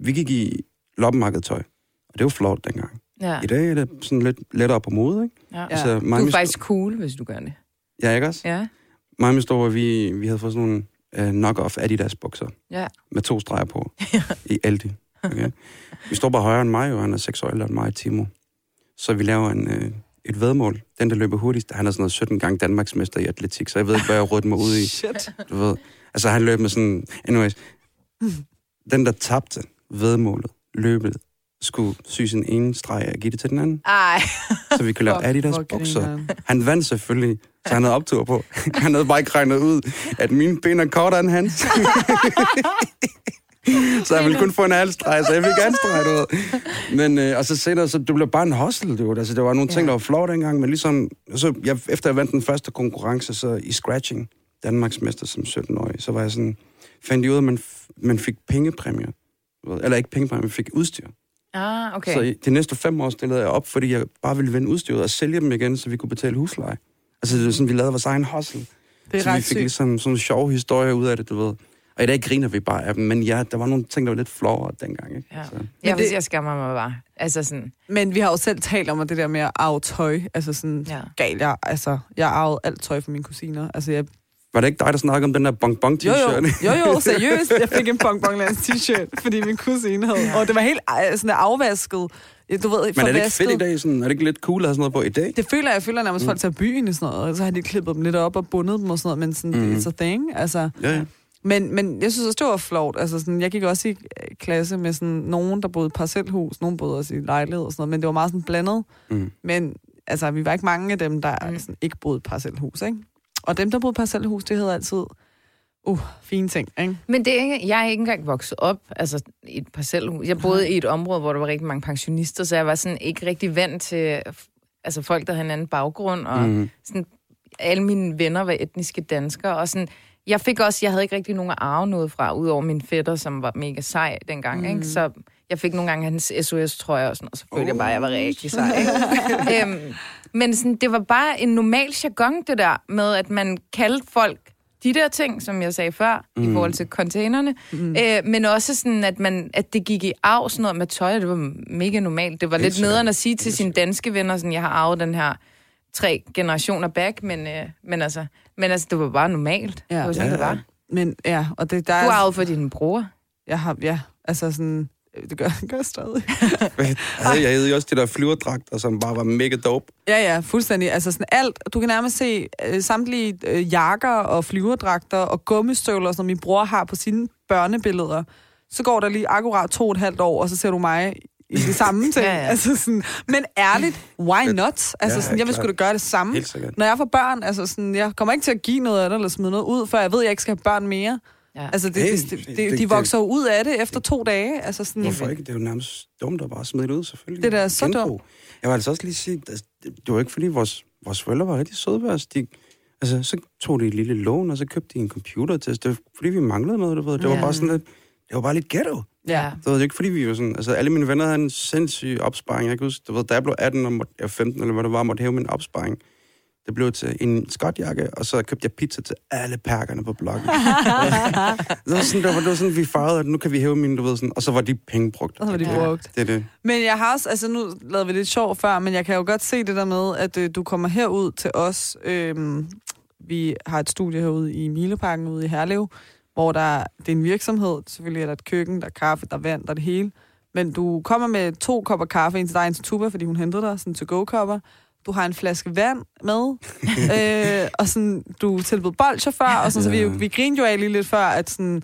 vi gik i loppemarkedtøj, og det var flot dengang. Ja, I dag er det sådan lidt lettere på mode, ikke? ja. Ja. Så Du mig og er faktisk cool, hvis du gør det. Ja, ikke også? Ja, Mig min store, vi, vi havde fået sådan nogle uh, knock-off Adidas bukser ja. med to streger på [laughs] i Aldi. Okay? Vi står bare højere end mig, og han er seks år ældre end mig, Timo. Så vi laver en, øh, et vedmål. Den, der løber hurtigst, han er sådan noget 17 gange Danmarksmester i atletik, så jeg ved ikke, hvad jeg rådte mig ud i. [laughs] Shit. Du ved. Altså, han løb med sådan... Anyways. Den, der tabte vedmålet, løbet, skulle sy sin ene streg og give det til den anden, Ej, så vi kunne lave [laughs] Adidas bukser. Han vandt selvfølgelig, så han havde optur på. [laughs] Han havde bare ikke regnet ud, at mine ben er kortere end hans. [laughs] så han ville kun få en halv streg, så jeg fik en streg, du ved. Men, øh, og så senere, så det blev bare en hostel, du ved. Altså, det var nogle ting, Ja. der var flot dengang, men ligesom, så jeg, efter jeg vandt den første konkurrence, så i scratching, Danmarks mester som 17-årig, så var jeg sådan, fandt jeg ud af, at man, man fik pengepræmier. Eller ikke pengepræmier, man fik udstyr. ah, okay. Så i de næste fem år stillede jeg op, fordi jeg bare ville vinde udstyret og sælge dem igen, så vi kunne betale husleje. Altså, det er sådan, vi lavede vores egen hustle. Det er så vi fik sygt. ligesom sådan en sjov historie ud af det, du ved. Og i dag griner vi bare af dem, men ja, der var nogle ting, der var lidt flowere dengang, ikke? Ja. Så. Jeg, det- det... jeg skammer mig bare. Altså sådan, Men vi har jo selv talt om at det der med at arve tøj. Altså sådan, ja. gal jeg, altså, jeg arvede alt tøj fra mine kusiner. Altså, jeg, Var det ikke dig, der snakkede om den der bong bong jo, t-shirt? jo, jo, jo, [laughs] seriøst. Jeg fik en Lands t-shirt, fordi min kusine havde. Ja. Og det var helt ej, sådan afvasket. Du ved, Men er det ikke fedt i dag? Sådan, er det ikke lidt cool at have sådan noget på i dag? Det føler jeg, jeg føler nærmest, folk tager byen i sådan noget, og så har de klippet dem lidt op og bundet dem og sådan noget, men sådan, mm. it's a thing, altså. Ja, ja. Men, men jeg synes også, det var flot. Altså, sådan, jeg gik også i øh, klasse med sådan, nogen, der boede i parcelhus, nogen boede også i lejlighed og sådan noget, men det var meget sådan blandet. Mm. Men altså, vi var ikke mange af dem, der Mm. mm. sådan, ikke boede i parcelhus, ikke? Og dem, der boede parcelhus, det havde altid uh, fine ting, ikke? Men det er ikke, jeg er ikke engang vokset op altså, i et parcelhus. Jeg boede i et område, hvor der var rigtig mange pensionister, så jeg var sådan ikke rigtig vant til altså, folk, der havde en anden baggrund. Og Mm. sådan, alle mine venner var etniske danskere. Og sådan, jeg fik også, jeg havde ikke rigtig nogen at arve noget fra, udover min fætter, som var mega sej dengang. Mm. Ikke? Så jeg fik nogle gange hans SOS-trøjer og sådan, og så følte oh. jeg bare, at jeg var rigtig sej. [laughs] Øhm, men sådan, det var bare en normal jargon, det der med, at man kaldte folk de der ting, som jeg sagde før, mm. i forhold til containerne, mm. øh, men også sådan, at, man, at det gik i arv, sådan noget med tøj, det var mega normalt. Det var lidt nederen at sige til sine danske venner, sådan, jeg har arvet den her tre generationer back, men, øh, men, altså, men altså, det var bare normalt. Ja. Det var sådan, Ja, det var. Men ja, og det der Du er... har arvet for din bror. Jeg har, ja, altså sådan... Det gør, det [laughs] gør jeg stadig. Jeg, havde jo også de der flyverdragter, som bare var mega dope. Ja, ja, fuldstændig. Altså sådan alt. Du kan nærmest se øh, samtlige øh, jakker og flyverdragter og gummistøvler, som min bror har på sine børnebilleder. Så går der lige akkurat to og et halvt år, og så ser du mig i det samme [laughs] ting. Ja, ja. Altså sådan, men ærligt, why not? Altså sådan, jeg vil sgu da gøre det samme. Når jeg får børn, altså sådan, jeg kommer ikke til at give noget af det, eller smide noget ud, før jeg ved, at jeg ikke skal have børn mere. Ja. Altså, det, Hey, det, det, det- de vokser jo ud af det efter to dage. Altså sådan, Hvorfor ikke? Det er jo nærmest dumt at bare smide det ud, selvfølgelig. Det er da så Genbrug. dumt. Jeg vil altså også lige sige, at det, var ikke fordi vores, vores forældre var rigtig søde ved os. De, altså, så tog de et lille lån, og så købte de en computer til os. Det var fordi, vi manglede noget, du ved. Det var Ja. bare sådan lidt, det var bare lidt ghetto. Ja. Det var ikke fordi, vi var sådan... Altså, alle mine venner havde en sindssyg opsparing. Jeg kan huske, du ved, da jeg blev 18 og måtte, jeg 15, eller hvad det var, måtte hæve min opsparing. Det blev til en skotjakke, og så købte jeg pizza til alle perkerne på blokken. [laughs] det, var sådan, det, var, det var sådan, vi fejrede, at nu kan vi hæve mine, du ved, sådan, og så var de penge brugt. Og så var de Ja. brugt. Det er det. Men jeg har også, altså nu lavede vi lidt sjov før, men jeg kan jo godt se det der med, at øh, du kommer herud til os. Øhm, vi har et studie herude i Mileparken ude i Herlev, hvor der, det er en virksomhed. Selvfølgelig er der et køkken, der er kaffe, der er vand, der er det hele. Men du kommer med to kopper kaffe, en til dig, en til Tuba, fordi hun hentede dig, sådan to-go-kopper. Du har en flaske vand med, [laughs] øh, og sådan, du tilbød bolcher før, og sådan, så vi, vi grinede jo af lige lidt før, at sådan,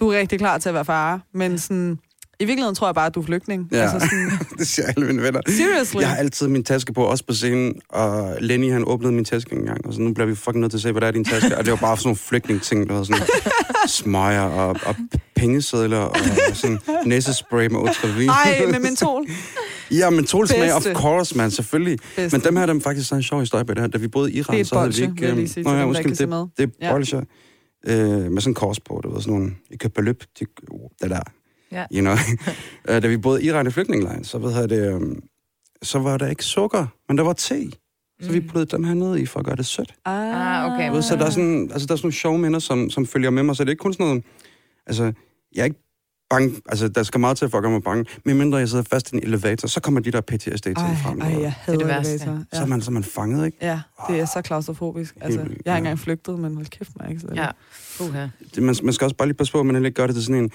du er rigtig klar til at være far. Men sådan, i virkeligheden tror jeg bare, at du er flygtning. Ja. Altså sådan, [laughs] det siger alle mine venner. seriously. Jeg har altid min taske på, også på scenen, og Lenny han åbnede min taske en gang, og så nu bliver vi fucking nødt til at se, hvad der er i din taske, og det var bare sådan nogle flygtning-ting, der var sådan [laughs] smøger og, og pengesedler og sådan næsespray med Otrivin. Ej, med mentol. [laughs] Ja, men tolsmag, of course, man, selvfølgelig. Bedste. Men dem her, dem faktisk er en sjov historie på det her. Da vi boede i Iran, Det er så havde vi bolsje, ikke... jeg lige øhm, sige nå ja, ikke undskyld, det, med. det er Ja. bolsjer øh, med sådan en kors på, det var sådan nogle... I kan beløb, det, det der. Ja. You know? [laughs] Øh, da vi boede i Iran i flygtningelejren, så ved jeg det... øhm, så var der ikke sukker, men der var te. Så vi puttede dem her ned i for at gøre det sødt. Ah, okay. Ved, Så der er sådan, altså, der er sådan nogle sjove minder, som, som følger med mig, så det er ikke kun sådan noget... Altså, jeg er ikke bange, altså der skal meget til for at gøre mig bange. Men mindre jeg sidder fast i en elevator, så kommer de der PTSD-ting Ej, frem. ej, jeg hader det værste. elevator. så, er man, så er man fanget, ikke? Ja, det er så klaustrofobisk. Altså, jeg har ja. ikke engang flygtet, men hold kæft mig ikke. Så Ja. Uha. Det, man, man skal også bare lige passe på, at man ikke gør det til sådan en,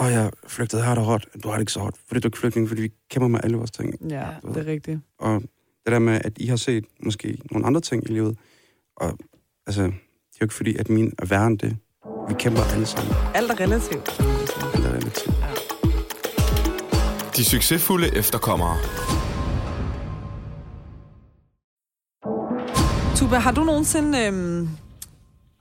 åh, jeg flygtede her, der hårdt. Du har det ikke så hårdt, fordi du er ikke flygtning, fordi vi kæmper med alle vores ting. ja, det er rigtigt. Og det der med, at I har set måske nogle andre ting i livet, og altså, det er jo ikke fordi, at min er værre end det. Vi kæmper alle sammen. Alt er relativt. Det er relativt. De succesfulde efterkommere. Tuba, har du nogensinde, øhm,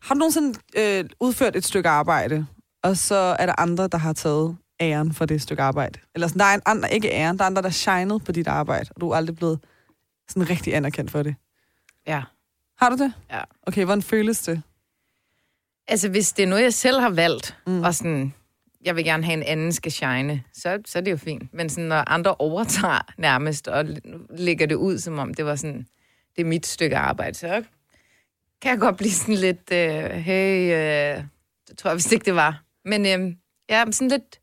har du nogensinde øh, udført et stykke arbejde, og så er der andre, der har taget æren for det stykke arbejde? Eller sådan, der er en andre, ikke æren, der er andre, der shined på dit arbejde, og du er aldrig blevet sådan rigtig anerkendt for det. Ja. Har du det? Ja. Okay, hvordan føles det? Altså, hvis det er noget, jeg selv har valgt, mm. og sådan, jeg vil gerne have en anden skal shine, så, så er det jo fint. Men sådan, når andre overtager nærmest, og lægger det ud, som om det var sådan, det er mit stykke arbejde, så kan jeg godt blive sådan lidt, øh, hey, øh, det tror jeg vist ikke, det var. Men øh, ja, sådan lidt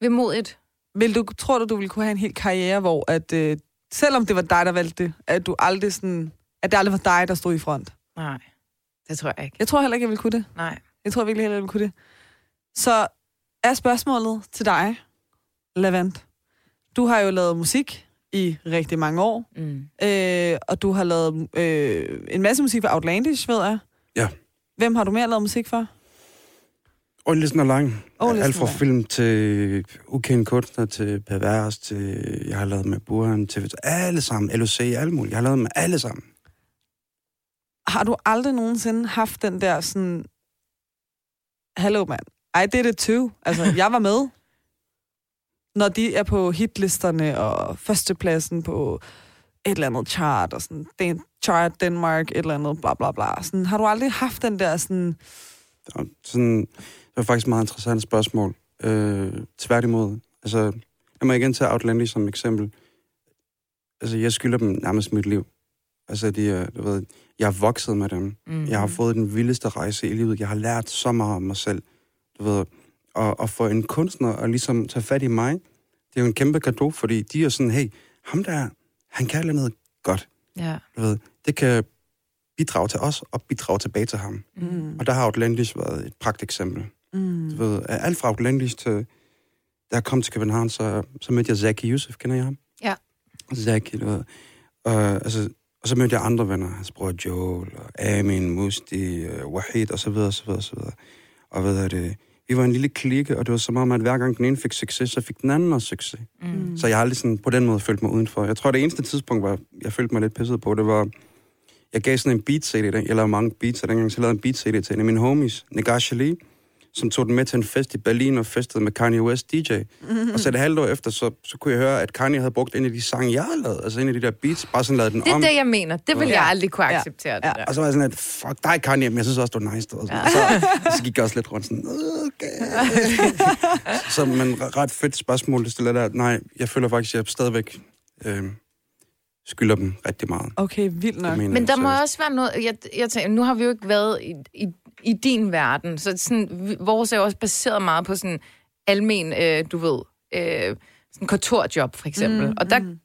vemodigt. Vil du, tror du, du ville kunne have en hel karriere, hvor at, øh, selvom det var dig, der valgte det, at du aldrig sådan, at det aldrig var dig, der stod i front? Nej, det tror jeg ikke. Jeg tror heller ikke, jeg ville kunne det. Nej. Jeg tror virkelig heller, jeg ville kunne det. Så er spørgsmålet til dig, Lavant. Du har jo lavet musik i rigtig mange år, Mm. øh, og du har lavet øh, en masse musik for Outlandish, ved jeg. Ja. Hvem har du mere lavet musik for? Og listen er lang. Alt fra film til ukendt kunstner, til pervers, til jeg har lavet med Burhan, til alle sammen, LOC, alle mulige. Jeg har lavet med alle sammen. Har du aldrig nogensinde haft den der sådan... Hallo, mand. I did it too. Altså, [laughs] jeg var med. Når de er på hitlisterne og førstepladsen på et eller andet chart, og sådan, Dan- chart Denmark, et eller andet, bla bla bla. Sådan, har du aldrig haft den der sådan... Og sådan, var faktisk et meget interessant spørgsmål. Øh, tværtimod. Altså, jeg må igen tage Outlandish som eksempel. Altså, jeg skylder dem nærmest mit liv. Altså, de, er- du ved, jeg har vokset med dem. Mm. Jeg har fået den vildeste rejse i livet. Jeg har lært så meget om mig selv. Du ved, og, og for en kunstner at ligesom tage fat i mig, det er jo en kæmpe gave, fordi de er sådan, hey, ham der, han kan noget godt. Ja. Du ved, det kan bidrage til os og bidrage tilbage til ham. Mm, Og der har Outlandish været et pragt eksempel. Mm. Du ved, alt fra Outlandish til, da jeg kom til København, så, så mødte jeg Zaki Yusuf, kender jeg ham? Ja. Zaki, du ved. Og, altså, og så mødte jeg andre venner, hans bror Joel, og Amin, Musti, uh, Wahid, og så videre, og så videre, og så videre. Og hvad er det? Vi var en lille klikke, og det var som om, at hver gang den ene fik succes, så fik den anden også succes. Mm. Så jeg har aldrig sådan på den måde følt mig udenfor. Jeg tror, det eneste tidspunkt, hvor jeg følte mig lidt pisset på, det var, jeg gav sådan en beat-CD, jeg lavede mange beats, og dengang så lavede en beat-CD til en af mine homies, Negash Ali, som tog den med til en fest i Berlin og festede med Kanye West DJ. Mm-hmm. Og så et halvt år efter, så, så kunne jeg høre, at Kanye havde brugt en af de sange, jeg havde lavet, altså en af de der beats, bare sådan lavet den Det er om. det, jeg mener. Det vil Ja. jeg aldrig kunne Ja. acceptere, det Ja. der. Og så var jeg sådan, at fuck dig, Kanye, men jeg synes også, du er nice. Og, sådan. og så, [laughs] så gik jeg også lidt rundt sådan, okay. [laughs] så men ret fedt spørgsmål, det stiller der. Nej, jeg føler faktisk, at jeg stadigvæk øh, skylder dem rigtig meget. Okay, vildt nok. Det mener Men der må seriøst. også være noget... Jeg, jeg tænker, nu har vi jo ikke været i, i, i din verden, så sådan, vores er også baseret meget på sådan almen, øh, du ved, øh, sådan kontorjob for eksempel. Mm, og der,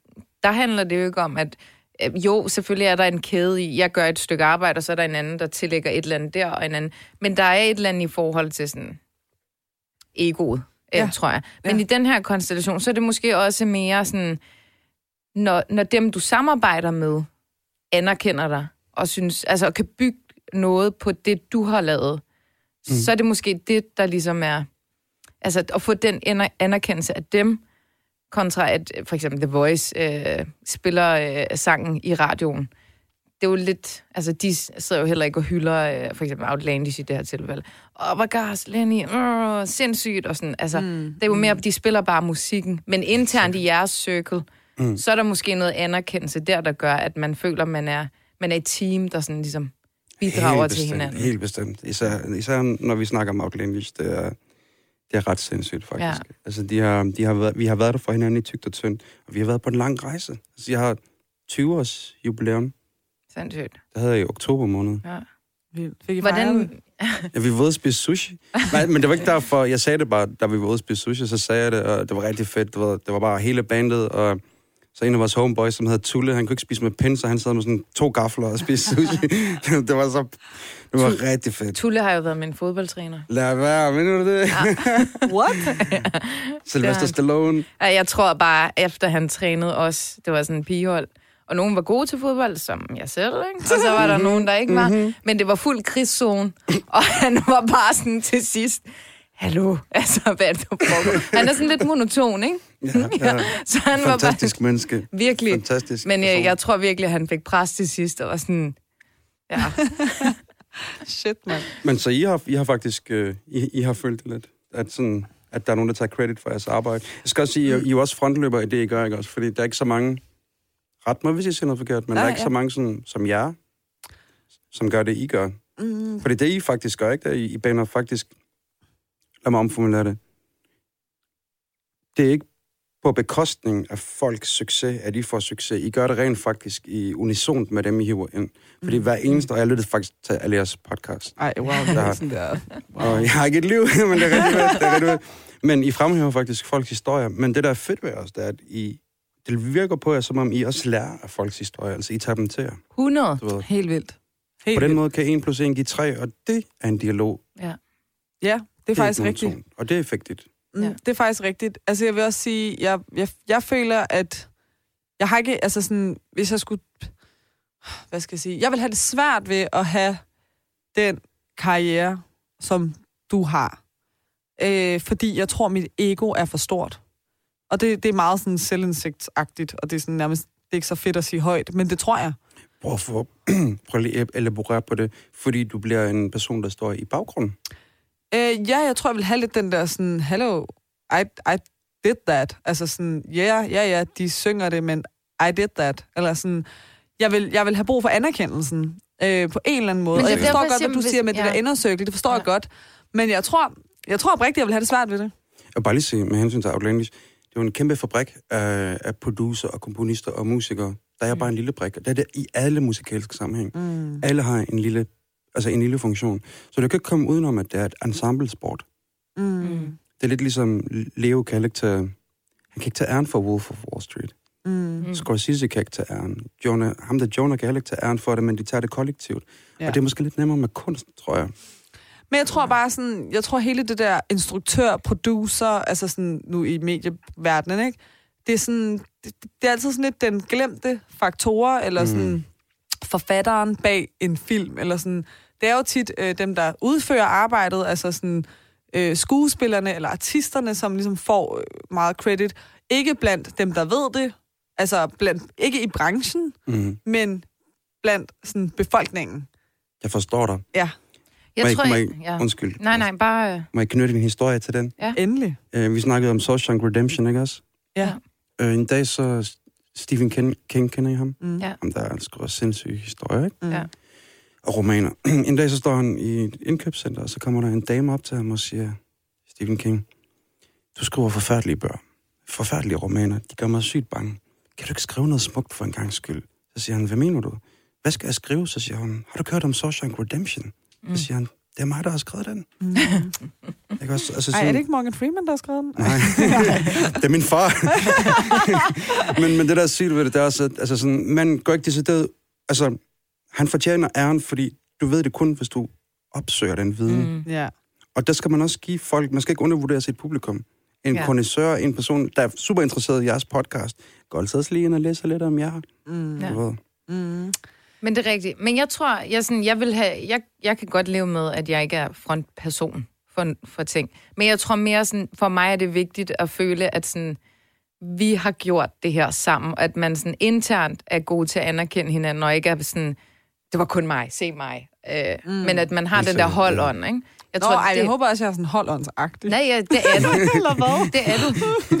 der handler det jo ikke om, at øh, jo, selvfølgelig er der en kæde i, jeg gør et stykke arbejde, og så er der en anden, der tillægger et eller andet der, og en anden. Men der er et eller andet i forhold til sådan egoet, ja. Ja. øh, tror jeg. Men Ja. i den her konstellation, så er det måske også mere sådan, når, når dem, du samarbejder med, anerkender dig, og synes, altså kan bygge noget på det, du har lavet, mm. så er det måske det, der ligesom er, altså at få den aner- anerkendelse af dem, kontra at øh, for eksempel The Voice øh, spiller øh, sangen i radioen. Det er jo lidt, altså de sidder jo heller ikke og hylder, øh, for eksempel Outlandish i det her tilfælde. Åh, hvor gas, Lenny, øh, sindssygt, og sådan. Altså, mm. det er jo mere, de spiller bare musikken. Men internt i jeres circle, mm. så er der måske noget anerkendelse der, der gør, at man føler, man er, man er et team, der sådan ligesom bidrager Helt til bestemt, hinanden. Helt bestemt. Især, især når vi snakker om Outlandish, det er, det er ret sindssygt, faktisk. Ja. Altså, de har, de har været, vi har været der for hinanden i tygt og tyndt, og vi har været på en lang rejse. Altså, jeg har 20 års jubilæum. Sindssygt. Det havde jeg i oktober måned. Ja. Vildt. Fik Hvordan? Ja, vi var ude at spise sushi. Nej, men det var ikke derfor. Jeg sagde det bare, da vi var ude at spise sushi, så sagde jeg det, og det var rigtig fedt. Det var, det var bare hele bandet, og så en af vores homeboys, som hedder Tulle, han kunne ikke spise med pind, så han sad med sådan to gafler og spiste [laughs] sushi. [laughs] det var så... Det var rigtig fedt. Tulle har jo været min fodboldtræner. Lad være, mener du det? [laughs] What? Sylvester. Stallone. Jeg tror bare, efter han trænede os, det var sådan en pigehold, og nogen var gode til fodbold, som jeg selv, ikke? og så var der nogen, der ikke var. Men det var fuld krigszone, og han var bare sådan til sidst, hallo, [laughs] altså, hvad er det, der foregår? Han er sådan lidt monoton, ikke? Ja, [laughs] ja. Så han var Fantastisk menneske. bare virkelig... Fantastisk. Men jeg, person. jeg tror virkelig, at han fik pres til sidst, og var sådan, ja, [laughs] Shit, mand. Men så I har, I har faktisk øh, I, I har følt det lidt, at, sådan, at der er nogen, der tager credit for jeres arbejde. Jeg skal også sige, I, I er jo også frontløber i det, I gør, ikke også? Fordi der er ikke så mange, ret mig, hvis jeg siger noget forkert, men Nej, der er ikke ja. så mange sådan, som jer, som gør det, I gør. Mm. Fordi det, I faktisk gør, ikke? Det er, I, I baner faktisk, lad mig omformulere det, det er ikke på bekostning af folks succes, at I får succes. I gør det rent faktisk i unison med dem, I hiver ind. Fordi hver eneste, og jeg lyttede faktisk til jeres podcast, Ej, wow, det er sådan der. og jeg har ikke et liv, [laughs] men det er rigtig. Det er rigtig. Men I fremhæver faktisk folks historier. Men det, der er fedt ved os, det er, at I, det virker på jer, som om I også lærer af folks historier. Altså, I tager dem til jer. 100. Du ved. Helt vildt. Helt På den vildt. måde kan 1 plus 1 give 3, og det er en dialog. Ja. Ja, det er faktisk ikke rigtigt. monoton, Og det er effektigt. Mm, Ja. Det er faktisk rigtigt. Altså, jeg vil også sige, jeg, jeg, jeg føler, at jeg har ikke, altså sådan, hvis jeg skulle, hvad skal jeg sige, jeg vil have det svært ved at have den karriere, som du har. øh, fordi jeg tror, mit ego er for stort. Og det, det er meget sådan selvindsigtsagtigt, og det er sådan nærmest det er ikke så fedt at sige højt, men det tror jeg. Prøv få, [clears throat] prøv lige at elaborere på det, fordi du bliver en person, der står i baggrunden. Øh, ja, jeg tror, jeg vil have lidt den der sådan, hello, I, I did that. Altså sådan, ja, ja, ja, de synger det, men I did that. Eller sådan, jeg vil, jeg vil have brug for anerkendelsen øh, på en eller anden måde. Men og det jeg forstår godt, hvad du siger, med det ja. der indercirkel, det forstår Ja. jeg godt. Men jeg tror, jeg tror oprigtigt, jeg vil have det svært ved det. Jeg vil bare lige sige, med hensyn til Outlandish, det er jo en kæmpe fabrik af, af producer og komponister og musikere. Der er jeg bare en lille brik. Det er det i alle musikalske sammenhæng. Mm. Alle har en lille, altså en lille funktion. Så du kan ikke komme udenom, at det er et ensemblesport. Mm. Det er lidt ligesom Leo kan ikke tage, han kan ikke tage æren for Wolf of Wall Street. Mm. Mm. Scorsese kan ikke tage æren. Jonah, ham der Jonah kan heller ikke tage æren for det, men de tager det kollektivt. Ja. Ja. Og det er måske lidt nemmere med kunst, tror jeg. Men jeg tror bare sådan, jeg tror hele det der instruktør, producer, altså sådan nu i medieverdenen, ikke? Det er sådan, det, det er altid sådan lidt den glemte faktorer, eller Mm. sådan forfatteren bag en film, eller sådan. Det er jo tit øh, dem, der udfører arbejdet, altså sådan øh, skuespillerne eller artisterne, som ligesom får øh, meget credit. Ikke blandt dem, der ved det, altså blandt, ikke i branchen, Mm. men blandt sådan befolkningen. Jeg forstår dig. Ja, Jeg må tror, jeg, må jeg, ja. Undskyld. Nej, nej, bare... øh, Må jeg knytte en historie til den? endelig. Uh, vi snakkede om Shawshank Redemption, ikke også? Ja. Uh, en dag så Stephen King, King kender I ham? Mm. Ja. Ham der skriver sindssyge historier, ikke? Mm. Ja. Og romaner. [clears throat] en dag så står han i et indkøbscenter, og så kommer der en dame op til ham og siger, Stephen King, du skriver forfærdelige bøger. Forfærdelige romaner. De gør mig sygt bange. Kan du ikke skrive noget smukt for en gang skyld? Så siger han, hvad mener du? Hvad skal jeg skrive? Så siger hun, har du hørt om Shawshank Redemption? Mm. Så siger han, det er mig, der har skrevet den. Mm. [laughs] Ikke også? Altså, Ej, er sådan- det ikke Morgan Freeman, der har skrevet den? [laughs] Nej, [laughs] det er min far. men, men det der er sygt ved det, det er også, at altså sådan, man går ikke decideret... Altså, han fortjener æren, fordi du ved det kun, hvis du opsøger den viden. Mm. Ja. Og der skal man også give folk... Man skal ikke undervurdere sit publikum. En ja. kondensør, en person, der er super interesseret i jeres podcast, går altid også lige ind og læser lidt om jer. Mm. Du ved. Mm. Men det er rigtigt. Men jeg tror, jeg, sådan, jeg, vil have, jeg, jeg kan godt leve med, at jeg ikke er frontperson for, for ting. Men jeg tror mere sådan, for mig er det vigtigt at føle, at sådan, vi har gjort det her sammen. At man sådan internt er god til at anerkende hinanden, og ikke er sådan, det var kun mig, se mig. Øh, mm. Men at man har den der holdånd, ikke? Jeg Nå, ej, jeg håber også, jeg er sådan holdåndsagtig. Nej, ja, det er du. [laughs] Eller hvad? Det er du.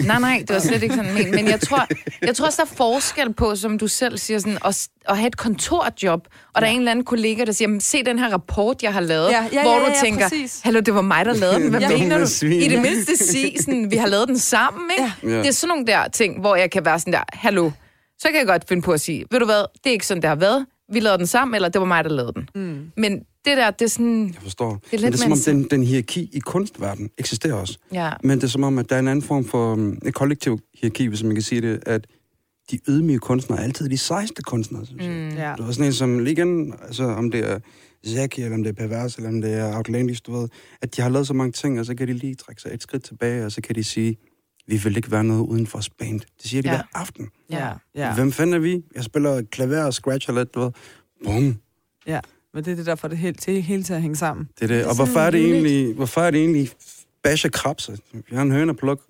Nej, nej, det var slet ikke sådan men, men jeg tror, jeg tror også, der er forskel på, som du selv siger, sådan, at, at have et kontorjob, og der er en eller anden kollega, der siger, "Men se den her rapport, jeg har lavet, Ja, ja, hvor ja, du ja, tænker, præcis. hallo, det var mig, der lavede den. Hvad Ja. mener du? svin. I det mindste sige, sådan, vi har lavet den sammen, ikke? Ja. Ja. Det er sådan nogle der ting, hvor jeg kan være sådan der, hallo, så kan jeg godt finde på at sige, ved du hvad, det er ikke sådan, det har været. Vi lavede den sammen, eller det var mig, der lavede den. Mm. Men det der, det er sådan, Jeg forstår. Det er lidt Men det er som om, den, den hierarki i kunstverdenen eksisterer også. ja, Men det er som om, at der er en anden form for um, et kollektiv hierarki, hvis man kan sige det, at de ydmyge kunstnere er altid de sejeste kunstnere, synes jeg. mm. Ja. Det var sådan en som, igen, altså om det er Zaki, eller om det er Pervers, eller om det er Outlandish, du ved, at de har lavet så mange ting, og så kan de lige trække sig et skridt tilbage, og så kan de sige, vi vil ikke være noget uden for os band. Det siger de Ja. hver aften. Ja, Ja. Hvem fanden er vi? Jeg spiller klaver og scratcher lidt, du ved. Bum. ja. Men det er det der får det helt til, hele til at hænge sammen. Det er det. er Og hvorfor sådan er det egentlig, hvorfor er det egentlig bashe krabse? Vi har en høne pluk.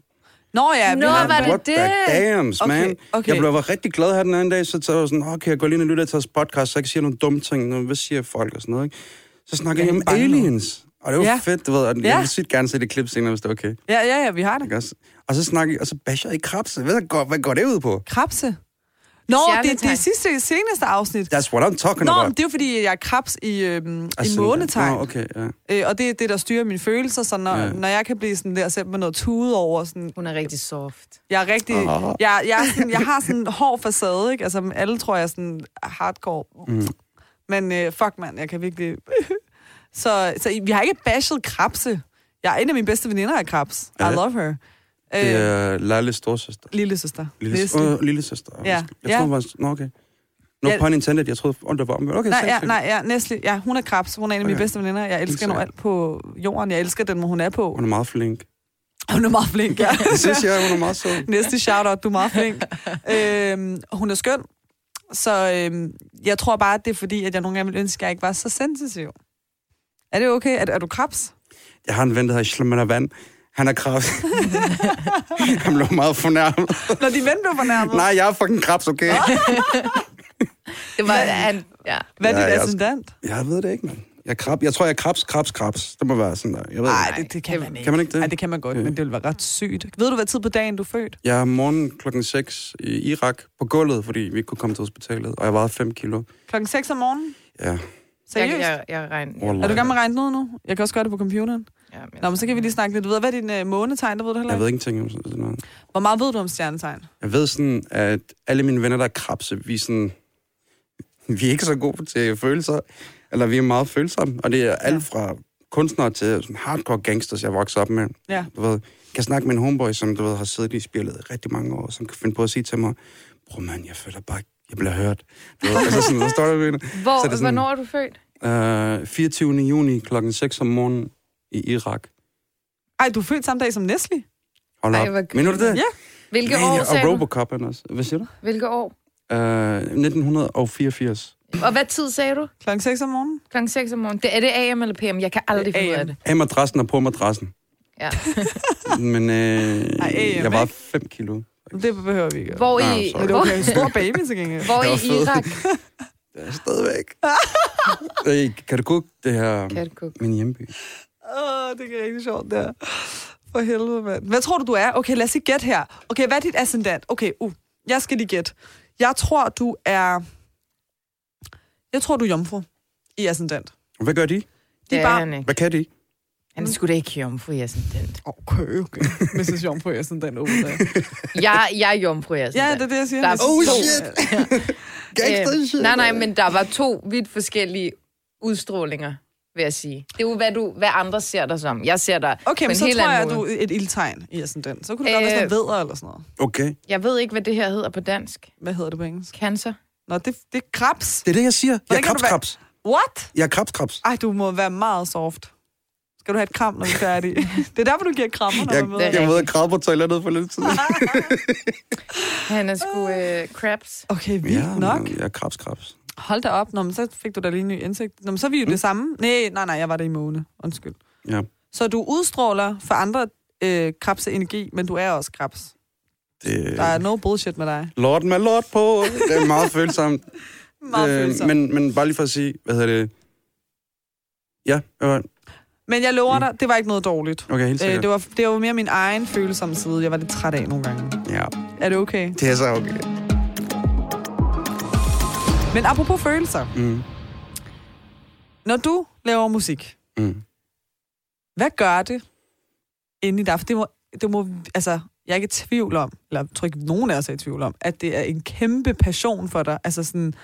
Nå ja, vi Nå, har- var det What the det? dams, Okay, man. okay. Jeg blev rigtig glad her den anden dag, så så var jeg sådan, okay, jeg går lige ind og lytter til vores podcast, så jeg kan sige nogle dumme ting. Hvad siger folk og sådan noget, ikke? Så snakker Jeg jeg er om aliens. Og det var Ja. ja. fedt, du ved. Og Ja. Jeg vil sygt gerne se det klip senere, hvis det er okay. Ja, ja, ja, vi har det. Ikke også? Og så snakker jeg, og så basher jeg i krabse. Hvad går, hvad går det ud på? Krabse. Nå, det, det er sidste, seneste afsnit. That's what I'm talking Nå, about. det er jo fordi, jeg er krebs i, øhm, i månetegn. Nå, okay, ja. Øh, og det er det, der styrer mine følelser. Så når, Ja. når jeg kan blive sådan der, sætte med noget tude over, sådan, Hun er rigtig soft. jeg er rigtig... Ah. Jeg, jeg, er sådan, jeg har sådan en hård facade, ikke? Altså, alle tror jeg er sådan hardcore. Mm. Men øh, fuck, mand, jeg kan virkelig... [laughs] så, så vi har ikke bashed krabse. Jeg er en af mine bedste veninder af krabs. I Ja. love her. Det Øh, er Lales storsøster. lille søster. Lille, øh, lille søster. Ja. Jeg Ja. det var... Nå, okay. No Ja. pun intended. Jeg troede, om det var... Men okay, Nej, ja, nej, ja, Nestle. Ja, hun er krabs. Hun er en af mine Okay. bedste veninder. Jeg elsker hende alt på jorden. Jeg elsker den, hvor hun er på. Hun er meget flink. Hun er meget flink, ja. [laughs] Det synes jeg, hun er meget sød. Næste shout-out, du er meget flink. øhm, hun er skøn. Så øhm, jeg tror bare, at det er fordi, at jeg nogle gange ville ønske, at jeg ikke var så sensitiv. Er det okay? Er, er du krabs? Jeg har en ven, der hedder Shlamana Van. Han er krabs. [laughs] han blev meget fornærmet. Når de ven blev fornærmet. Nej, jeg er fucking krabs, okay? [laughs] Det var, han, ja. Hvad er Ja, dit jeg- ascendant? Jeg ved det ikke, mand. Jeg, krab. jeg tror, jeg er krabs, krabs, krabs. Det må være sådan der. Jeg ved Nej, ikke. det, det kan man ikke. Kan man ikke det? Nej, det kan man godt, Okay. men det ville være ret sygt. Ved du, hvad tid på dagen du er født? Jeg er morgen klokken 6 i Irak på gulvet, fordi vi ikke kunne komme til hospitalet, og jeg vejede 5 kilo. Klokken 6 om morgenen? Ja. Seriøst? Jeg, jeg, jeg regner. Wallah. Er du gang med at regne ud nu? Jeg kan også gøre det på computeren. Ja, men Nå, men så kan vi lige snakke lidt. Du ved, hvad er din øh, månetegn? Der ved du heller Jeg ikke. ved ingenting om sådan noget. Hvor meget ved du om stjernetegn? Jeg ved sådan, at alle mine venner, der er krabse, vi er sådan... Vi er ikke så gode til følelser, eller vi er meget følsomme, og det er alt fra kunstnere til sådan hardcore gangsters, jeg voksede op med. Ja. Du ved, jeg kan snakke med en homeboy, som du ved, har siddet i spillet i rigtig mange år, som kan finde på at sige til mig, bror mand, jeg føler bare, jeg bliver hørt. Du ved, altså sådan, så står der [laughs] Hvor, Så er det sådan- hvornår er du født? Uh, 24. juni klokken 6 om morgenen i Irak. Ej, du er født samme dag som Nestle. Hold Ej, op. hvor Mener du det? Ja. Hvilke Nej, år, sagde og du? Robocop også. Hvad siger du? Hvilke år? Uh, 1984. Og hvad tid sagde du? Klokken 6 om morgenen. Klokken 6 om morgenen. Det, er det AM eller PM? Jeg kan aldrig Det finde ud af det. Af madrassen og på madrassen. Ja. [laughs] Men øh, Ej, AM, jeg var ikke? 5 kilo. Det behøver vi ikke. Hvor i, sorry. Men det er okay. Stor baby til gengæld. hvor var i. Irak? [laughs] Det er stadigvæk. [laughs] kan du google det her, cook? min hjemby? Åh, det er rigtig sjovt, der. For helvede, mand. Hvad tror du, du er? Okay, lad os lige gætte her. Okay, hvad er dit ascendant? Okay, uh, jeg skal lige gætte. Jeg tror, du er... Jeg tror, du er jomfru i ascendant. Hvad gør de? De Det er er bare... han ikke. Hvad kan de? Han skulle da ikke jomfru i ascendant. Okay, okay. Mrs. Jomfru i ascendant over der. Jeg, jeg er jomfru i Ja, ascendant. det er det, jeg siger. Der er to- Oh, Jomfru. shit. Gangster shit. Øh, nej, nej, men der var to vidt forskellige udstrålinger, vil jeg sige. Det er jo, hvad, du, hvad andre ser dig som. Jeg ser dig Okay, på men en så helt tror jeg, at du er et ildtegn i ascendant. Så kunne det godt være Øh, sådan noget vedder eller sådan noget. Okay. Jeg ved ikke, hvad det her hedder på dansk. Hvad hedder det på engelsk? Cancer. Nå, det, det er krebs. Det er det, jeg siger. Jeg er Hvordan du være- krabs, krabs. What? Jeg er krabs, krabs. Ej, du må være meget soft. Skal du have et kram, når vi er færdige? [laughs] det er derfor, du giver krammer, når Jeg, man er jeg ude at græde på toilettet for lidt siden. [laughs] Han er sgu øh, crabs. Okay, vildt nok. men jeg er krabs, krabs. Hold da op. Nå, men så fik du da lige en ny indsigt. Nå, men så er vi jo mm. det samme. Nej, nej, nej, jeg var det i måne. Undskyld. Ja. Så du udstråler for andre øh, krebse energi, men du er også krebs. Det, Der er no bullshit med dig. Lord med lord på. Det er meget [laughs] følsomt. Meget øh, følsom. Men, men, men bare lige for at sige, hvad hedder det? Ja, jeg var, men jeg lover dig, det var ikke noget dårligt. okay, helt Øh, sikkert. det, var, det var mere min egen følsomme side. Jeg var lidt træt af nogle gange. Ja, Er det okay? det er så okay. Men apropos følelser. Mm. Når du laver musik, Mm. hvad gør det inde i dig? For det må, det må, altså, jeg er ikke i tvivl om, eller jeg tror ikke, nogen af os er i tvivl om, at det er en kæmpe passion for dig. Altså sådan,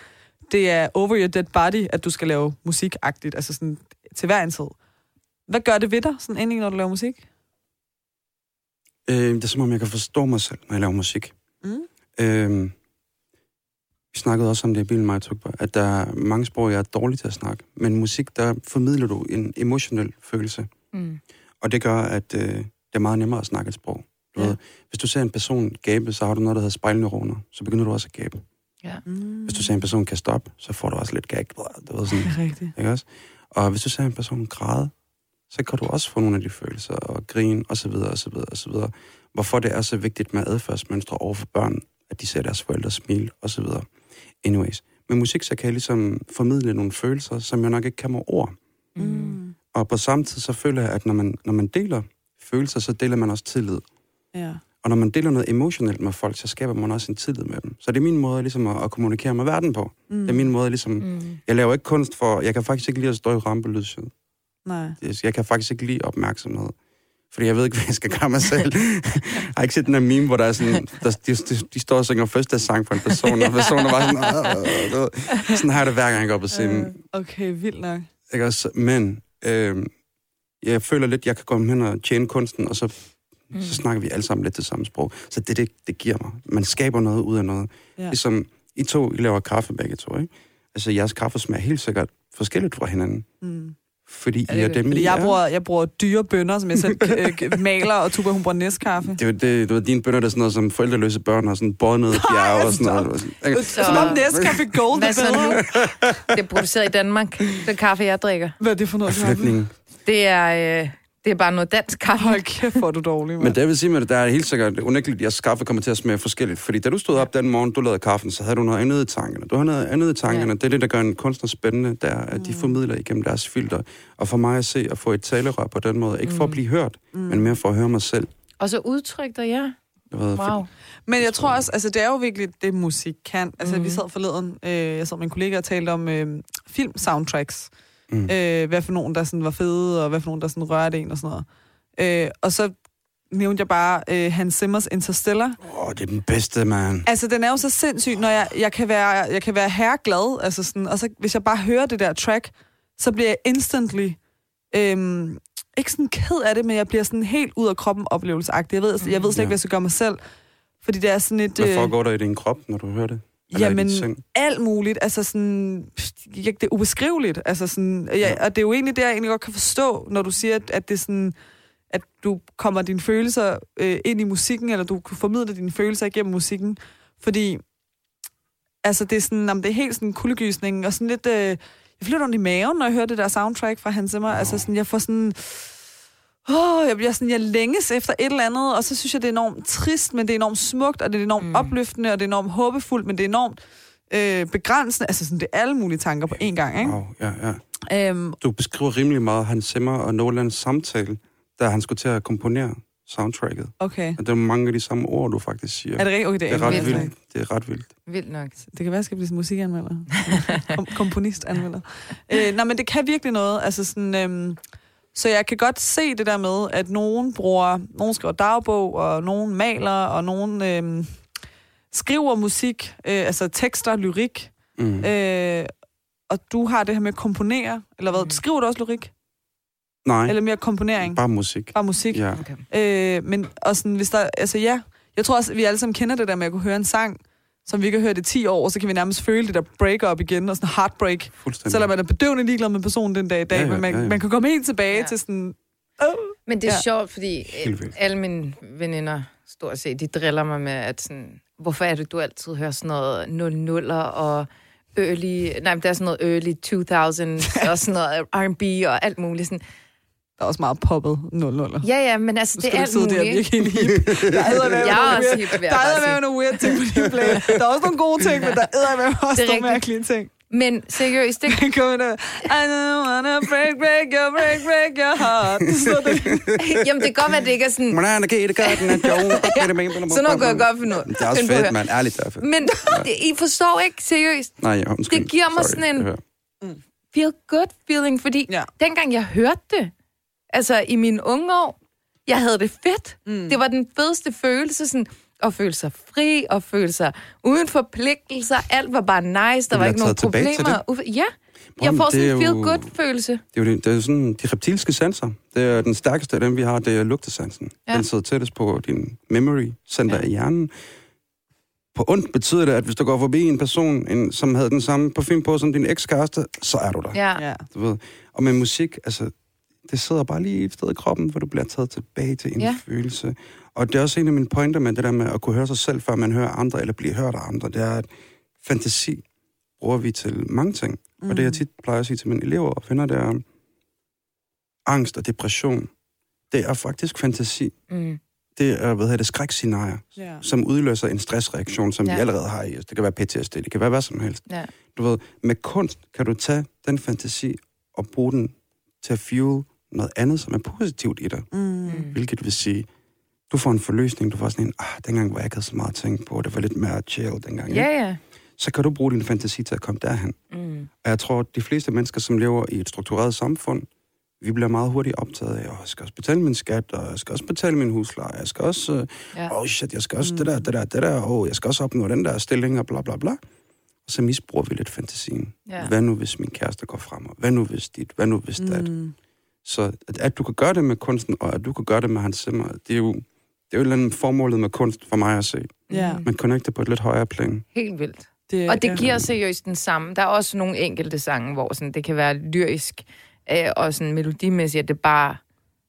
det er over your dead body, at du skal lave musikagtigt, altså sådan til hver en tid. Hvad gør det ved dig, sådan endelig, når du laver musik? Øh, det er som om, jeg kan forstå mig selv, når jeg laver musik. Mm. Øh, vi snakkede også om det i bilen, mig og at der er mange sprog, jeg er dårlig til at snakke. Men musik, der formidler du en emotionel følelse. Mm. Og det gør, at øh, det er meget nemmere at snakke et sprog. Du Ja. ved, hvis du ser en person gabe, så har du noget, der hedder spejlneuroner. Så begynder du også at gabe. Ja. Mm. Hvis du ser en person kaste op, så får du også lidt gag. Du ved, sådan, Det er rigtigt. ikke også? Og hvis du ser en person græde, så kan du også få nogle af de følelser og grine og så videre og så videre og så videre. Hvorfor det er så vigtigt med adfærdsmønstre over for børn, at de ser deres forældre så videre. Anyways. Med musik, så kan jeg ligesom formidle nogle følelser, som jeg nok ikke kan med ord. Mm. Og på samme tid, så føler jeg, at når man, når man deler følelser, så deler man også tillid. Ja. Og når man deler noget emotionelt med folk, så skaber man også en tillid med dem. Så det er min måde ligesom at, at kommunikere med verden på. Mm. Det er min måde ligesom... Mm. Jeg laver ikke kunst for... Jeg kan faktisk ikke lide at stå i rampelyset. Nej. Jeg kan faktisk ikke lide opmærksomhed. Fordi jeg ved ikke, [laughs] hvad jeg skal gøre mig selv. jeg har ikke set den her meme, hvor der er sådan, der, de, de, de står og synger første sang for en person, og personen er bare sådan, "Åh, åh, åh." Du ved. sådan har jeg det hver gang, jeg går på scenen. Øh, okay, vildt nok. Ikke også? Men øh, jeg føler lidt, jeg kan gå hen og tjene kunsten, og så, mm. så snakker vi alle sammen lidt det samme sprog. Så det, det, det giver mig. Man skaber noget ud af noget. Ja. Ligesom I to, I laver kaffe begge to, ikke? Altså, jeres kaffe smager helt sikkert forskelligt fra hinanden. Mm. Fordi Er I det er det? dem, Fordi I jeg er. bruger, jeg bruger dyre bønder, som jeg selv [laughs] øh, maler, og Tuba, hun bruger næstkaffe. Det er det, du ved, dine bønder, der er sådan noget som forældreløse børn og sådan båret ned i bjerge og sådan noget. Så- Som om næstkaffe gold er bedre. nu? Det er produceret i Danmark. Det kaffe, jeg drikker. Hvad er det for noget kaffe? Flætning. Det er, øh, Det er bare noget dansk kaffe. Hold kæft, hvor du dårlig, Men mand. det vil sige med det, der er helt sikkert unægteligt, at jeres kaffe kommer til at smage forskelligt. Fordi da du stod op den morgen, du lavede kaffen, så havde du noget andet i tankerne. Du har noget andet i tankerne. Ja. Det er det, der gør en kunstner spændende, der er, at de formidler igennem deres filter. Og for mig at se at få et talerør på den måde, ikke for at blive hørt, men mere for at høre mig selv. Og så udtryk dig, ja. Wow. Men jeg tror også, altså det er jo virkelig det, musik kan. Altså mm. vi sad forleden, øh, jeg sad med en kollega og talte om øh, film-soundtracks. Mm. Mm. Øh, hvad for nogen, der sådan var fede, og hvad for nogen, der sådan rørte en og sådan noget. Øh, og så nævnte jeg bare øh, Hans Zimmers Interstellar. Åh, oh, det er den bedste, mand. Altså, den er jo så sindssyg, når jeg, jeg kan være, jeg kan være herreglad, altså sådan, og så hvis jeg bare hører det der track, så bliver jeg instantly, øhm, ikke sådan ked af det, men jeg bliver sådan helt ud af kroppen oplevelseagtig. Jeg ved, jeg ved slet ikke, ja. hvad jeg skal gøre mig selv, fordi det er sådan et... Hvad øh, foregår der i din krop, når du hører det? Jamen, alt muligt. Altså sådan, det er ubeskriveligt. Altså sådan, ja, og det er jo egentlig det, jeg egentlig godt kan forstå, når du siger, at, at det er sådan, at du kommer dine følelser øh, ind i musikken, eller du kan formidle dine følelser igennem musikken. Fordi, altså det er sådan, jamen, det er helt sådan en kuldegysning, og sådan lidt, øh, jeg lidt ondt i maven, når jeg hører det der soundtrack fra Hans Zimmer. Altså sådan, jeg får sådan, Åh, jeg bliver sådan, jeg længes efter et eller andet, og så synes jeg, det er enormt trist, men det er enormt smukt, og det er enormt mm. opløftende, og det er enormt håbefuldt, men det er enormt øh, begrænsende. Altså sådan, det er alle mulige tanker på én gang, ikke? Wow, ja, ja. Øhm, Du beskriver rimelig meget Hans Zimmer og Nolans samtale, da han skulle til at komponere soundtracket. okay. Og det er mange af de samme ord, du faktisk siger. Er det rigtigt? Okay, det det er, er ret vildt. vildt. Det er ret vildt. Vildt nok. Det kan være, jeg skal blive musikanmelder. [laughs] Kom, komponistanmelder. Øh, nej, men det kan virkelig noget. Altså sådan, øhm, så jeg kan godt se det der med, at nogen bruger, nogen skriver dagbog, og nogen maler, og nogen øhm, skriver musik, øh, altså tekster, lyrik. Mm. Øh, og du har det her med at komponere, eller hvad? Mm. Skriver du også lyrik? Nej, Eller mere komponering? bare musik. Bare musik? Ja. Okay. Øh, men og sådan, hvis der, altså ja, jeg tror også, at vi alle sammen kender det der med at kunne høre en sang, som vi ikke har hørt i 10 år, så kan vi nærmest føle det der break-up igen, og sådan heartbreak. Selvom man er bedøvende ligeglad med personen den dag i dag, Ja, ja, men man, ja, ja. man kan komme helt tilbage Ja. til sådan... Oh. Men det er Ja. sjovt, fordi øh, alle mine veninder, stort set, de driller mig med, at sådan, hvorfor er det, du altid hører sådan noget 00'er og early, nej, men der er sådan noget early 2000 og sådan noget R&B og alt muligt. Sådan. Der er også meget poppet 00'er. Ja, ja, men altså, det er alt der og muligt. virke helt hip. Der [laughs] er Jeg er også hip, Der er med nogle weird ting på din play. Der er også nogle gode ting, men der er med også Det nogle mærkelige ting. Men seriøst, det, [laughs] Den kommer der, I don't wanna break, break your, break, break your heart. Så det, [laughs] jamen, det kan godt være, at det ikke er sådan... Er? Sådan noget kan jeg godt finde ud. Det er også fedt, mand. Ærligt, det er fedt. Men det, I forstår ikke seriøst. Nej, ja, undskyld. Det giver mig Sorry. sådan en- feel good feeling, fordi ja. dengang jeg hørte det, altså i mine unge år, jeg havde det fedt. Mm. Det var den fedeste følelse, sådan at føle sig fri, og føle sig uden forpligtelser. Alt var bare nice, der var ikke nogen tilbage til problemer. Uf- Ja, jeg får det sådan en feel jo- good følelse. Det er jo det, det er jo sådan, de reptilske sanser. Det er den stærkeste af dem, vi har, det er lugtesansen. Ja. Ja. Den sidder tættest på din memory center ja. i hjernen. På ondt betyder det, at hvis du går forbi en person, en, som havde den samme parfume på som din ekskæreste, så er du der. Ja. ja. Du ved. Og med musik, altså, det sidder bare lige et sted i kroppen, hvor du bliver taget tilbage til en ja. Følelse. Og det er også en af mine pointer med det der med at kunne høre sig selv, før man hører andre, eller blive hørt af andre. Det er, at fantasi bruger vi til mange ting. Mm. Og det, jeg tit plejer at sige til mine elever og venner, det er, angst og depression, det er faktisk fantasi. Mm. Det er, hvad hedder det, skrækscenarier, ja. som udløser en stressreaktion, som. Ja. vi allerede har i os. Det kan være PTSD, det kan være hvad som helst. Ja. Du ved, med kunst kan du tage den fantasi og bruge den til at fuel noget andet, som er positivt i dig. Mm. Hvilket vil sige, du får en forløsning, du får sådan en, ah, dengang hvor jeg ikke havde så meget at tænke på, det var lidt mere chill dengang. Ja, ja. Så kan du bruge din fantasi til at komme derhen. Mm. Og jeg tror, at de fleste mennesker, som lever i et struktureret samfund, vi bliver meget hurtigt optaget af, at jeg skal også betale min skat, og jeg skal også betale min husleje, jeg skal også, øh, Ja. oh shit, jeg skal også mm. det der, det der, det der, og jeg skal også opnå den der stilling, og bla bla bla. Og så misbruger vi lidt fantasien. Ja. Hvad nu, hvis min kæreste går frem, og hvad nu, hvis dit, hvad nu, hvis dat. Så at, at du kan gøre det med kunsten, og at du kan gøre det med hans simmer, det er jo, det er jo et eller andet formålet med kunst for mig at se. Ja. Man connecter på et lidt højere plan. Helt vildt. Det, Og det ja. giver seriøst den samme. Der er også nogle enkelte sange, hvor sådan, det kan være lyrisk øh, og sådan melodimæssigt, at det bare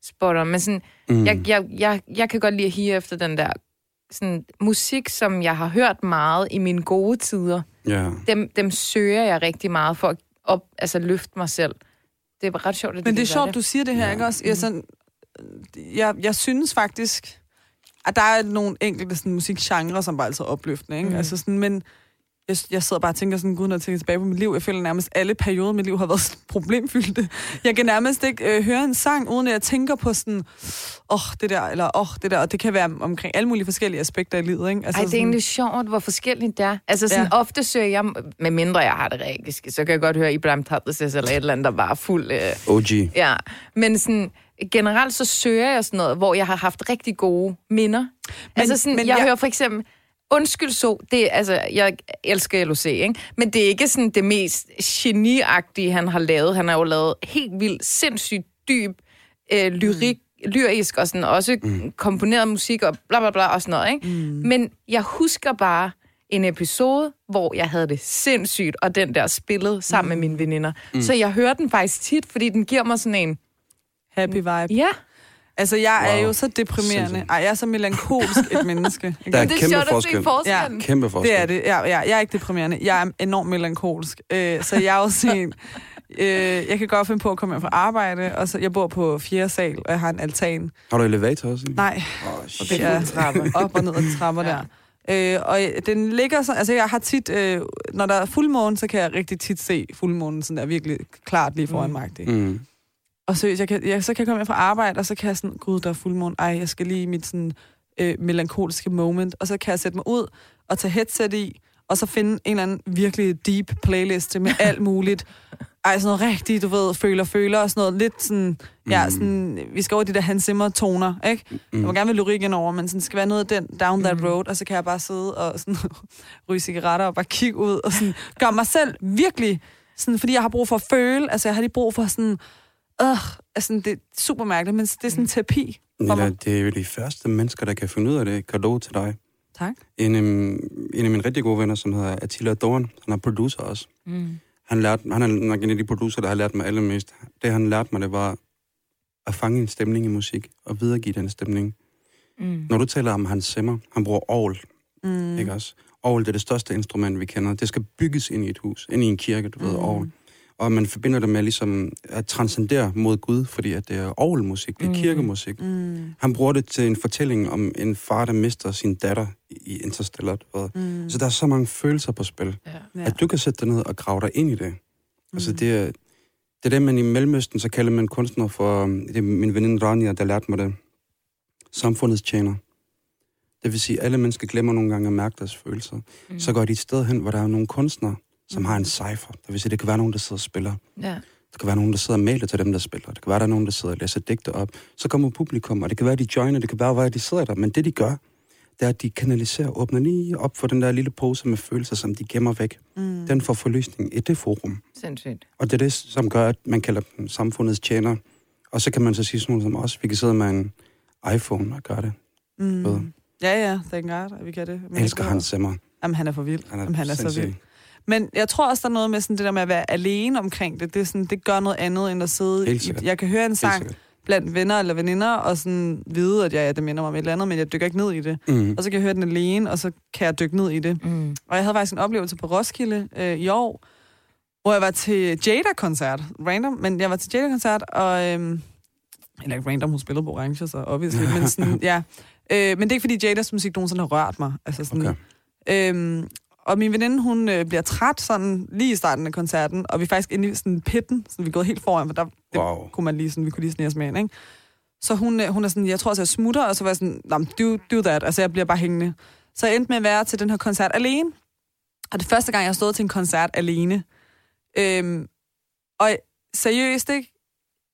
spotter. Men sådan, mm. jeg, jeg, jeg, jeg kan godt lide at hige efter den der sådan, musik, som jeg har hørt meget i mine gode tider. Ja. Dem, dem søger jeg rigtig meget for at op, altså, løfte mig selv. Det er ret sjovt, at Men det er sjovt, du siger det her, Ja. ikke også? Jeg sådan, jeg, jeg synes faktisk, at der er nogle enkelte sådan, musikgenre, som bare altid er opløftende, ikke? Mm. Altså sådan, men jeg, jeg sidder bare og tænker sådan, gud, når jeg tænker tilbage på mit liv, jeg føler nærmest alle perioder af mit liv har været sådan problemfyldte. Jeg kan nærmest ikke øh, høre en sang, uden at jeg tænker på sådan, åh, oh, det der, eller åh, oh, det der, og det kan være omkring alle mulige forskellige aspekter i livet, ikke? Altså, Ej, det er sådan, egentlig sjovt, hvor forskelligt det er. Altså sådan, ja. ofte søger jeg, med mindre jeg har det rigtig, så kan jeg godt høre Ibrahim Tatlises eller et eller andet, der var fuld... Øh, OG. Ja, men sådan, generelt så søger jeg sådan noget, hvor jeg har haft rigtig gode minder. Men, altså sådan, men jeg, jeg hører for eksempel, undskyld så, det altså, jeg elsker LOC, ikke? Men det er ikke sådan det mest geniagtige, han har lavet. Han har jo lavet helt vildt, sindssygt dyb øh, lyrik, mm. lyrisk og sådan også mm. komponeret musik og bla bla bla og sådan noget, ikke? Mm. Men jeg husker bare en episode, hvor jeg havde det sindssygt, og den der spillet sammen mm. med mine veninder. Mm. Så jeg hører den faktisk tit, fordi den giver mig sådan en... Happy vibe. Ja. Altså, jeg wow. er jo så deprimerende. Ej, jeg er så melankolsk et menneske. [laughs] Der er det er kæmpe sjovt forskel. at se forskellen. Ja. Kæmpe forskel. Det er det. Ja, ja, jeg er ikke deprimerende. Jeg er enormt melankolsk. Øh, så jeg er også en... [laughs] Øh, jeg kan godt finde på at komme hjem fra arbejde, og så jeg bor på fjerde sal, og jeg har en altan. Har du elevator også? Nej, Oh, shit. det er [laughs] trapper. op og ned ad trapper ja. der. Øh, og den ligger så, altså jeg har tit, øh, når der er fuldmåne, så kan jeg rigtig tit se fuldmånen sådan der virkelig klart lige foran mig. Mm. Og seriøst, jeg kan, jeg, så kan jeg komme hjem fra arbejde, og så kan jeg sådan, gud, der er fuldmåne, ej, jeg skal lige i mit sådan, øh, melankoliske moment, og så kan jeg sætte mig ud og tage headset i, og så finde en eller anden virkelig deep playliste med [laughs] alt muligt. Ej, sådan noget rigtigt, du ved, føler, føler, og sådan noget lidt sådan, ja, Mm. sådan, vi skal over de der Hans Zimmer-toner, ikke? Mm. Jeg må gerne vil lyrik ind over, men sådan, det skal være noget af den down that Mm. road, og så kan jeg bare sidde og sådan, [laughs] ryge cigaretter og bare kigge ud, og sådan, gøre mig selv virkelig, sådan, fordi jeg har brug for at føle, altså jeg har lige brug for sådan, øh, altså det er super mærkeligt, men det er sådan en terapi for Nilla, mig. det er jo de første mennesker, der kan finde ud af det. Kado til dig. Tak. En, um, en af mine rigtig gode venner, som hedder Attila Dorn, han er producer også. Mm. Han, lærte, han er nok en af de producer, der har lært mig allermest. Det, han lærte mig, det var at fange en stemning i musik, og videregive den stemning. Mm. Når du taler om Hans Zimmer, han bruger orgel, Mm. mm. ikke også? Orgel, det er det største instrument, vi kender. Det skal bygges ind i et hus, ind i en kirke, du ved, Mm. Og man forbinder det med ligesom at transcendere mod Gud, fordi at det er orgelmusik, det er Mm. kirkemusik. Mm. Han bruger det til en fortælling om en far, der mister sin datter i Interstellar. Mm. Så der er så mange følelser på spil. Ja. Ja. At du kan sætte dig ned og grave dig ind i det. Mm. Altså det er, det er det, man i Mellemøsten, så kalder man kunstner for, det er min veninde Rania, der lærte mig det, samfundets tjener. Det vil sige, at alle mennesker glemmer nogle gange at mærke deres følelser. Mm. Så går de et sted hen, hvor der er nogle kunstnere, som har en cipher. Det vil sige, det kan være nogen, der sidder og spiller. Ja. Der kan være nogen, der sidder og maler til dem, der spiller. Det kan være, der er nogen, der sidder og læser digte op. Så kommer publikum, og det kan være, de joiner, det kan være, hvor de sidder der. Men det, de gør, det er, at de kanaliserer, åbner lige op for den der lille pose med følelser, som de gemmer væk. Mm. Den får forløsning i det forum. Sindssygt. Og det er det, som gør, at man kalder dem samfundets tjener. Og så kan man så sige sådan noget som os. Vi kan sidde med en iPhone og gøre det. Mm. Ja, ja, thank God, at vi kan det. Men Jeg elsker det- Hans Zimmer. Jamen, han er for vild. Han er, Jamen, han er så vild. Men jeg tror også, der er noget med sådan det der med at være alene omkring det. Det, er sådan, det gør noget andet, end at sidde... Helt I, jeg kan høre en sang blandt venner eller veninder, og sådan vide, at jeg, ja, det minder mig om et eller andet, men jeg dykker ikke ned i det. Mm. Og så kan jeg høre den alene, og så kan jeg dykke ned i det. Mm. Og jeg havde faktisk en oplevelse på Roskilde øh, i år, hvor jeg var til Jada-koncert. Random, men jeg var til Jada-koncert, og... Øhm, eller ikke random, hun spillede på Orange, så obviously, men sådan, [laughs] ja. Øh, men det er ikke, fordi Jadas musik nogensinde har rørt mig. Altså sådan, Okay. Øhm, og min veninde, hun øh, bliver træt sådan lige i starten af koncerten, og vi er faktisk inde i sådan pitten, så vi er gået helt foran, for der det Wow. kunne man lige sådan, vi kunne lige snige os med ind, ikke? Så hun, øh, hun er sådan, jeg tror også, jeg smutter, og så var jeg sådan, "Nå, men do, do that, altså jeg bliver bare hængende. Så jeg endte med at være til den her koncert alene, og det første gang, jeg stået til en koncert alene. Øhm, og seriøst, ikke?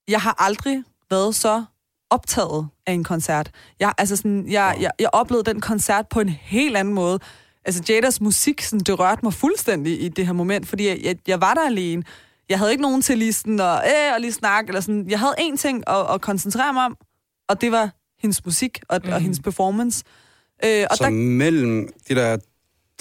Jeg har aldrig været så optaget af en koncert. Jeg, altså sådan, jeg, jeg, jeg oplevede den koncert på en helt anden måde. Altså Jadas musik, sådan, det rørte mig fuldstændig i det her moment, fordi jeg, jeg, jeg var der alene. Jeg havde ikke nogen til lige sådan at, øh, at lige snakke, eller sådan. Jeg havde én ting at, at koncentrere mig om, og det var hendes musik og, mm. og hendes performance. Øh, og Så der, mellem de der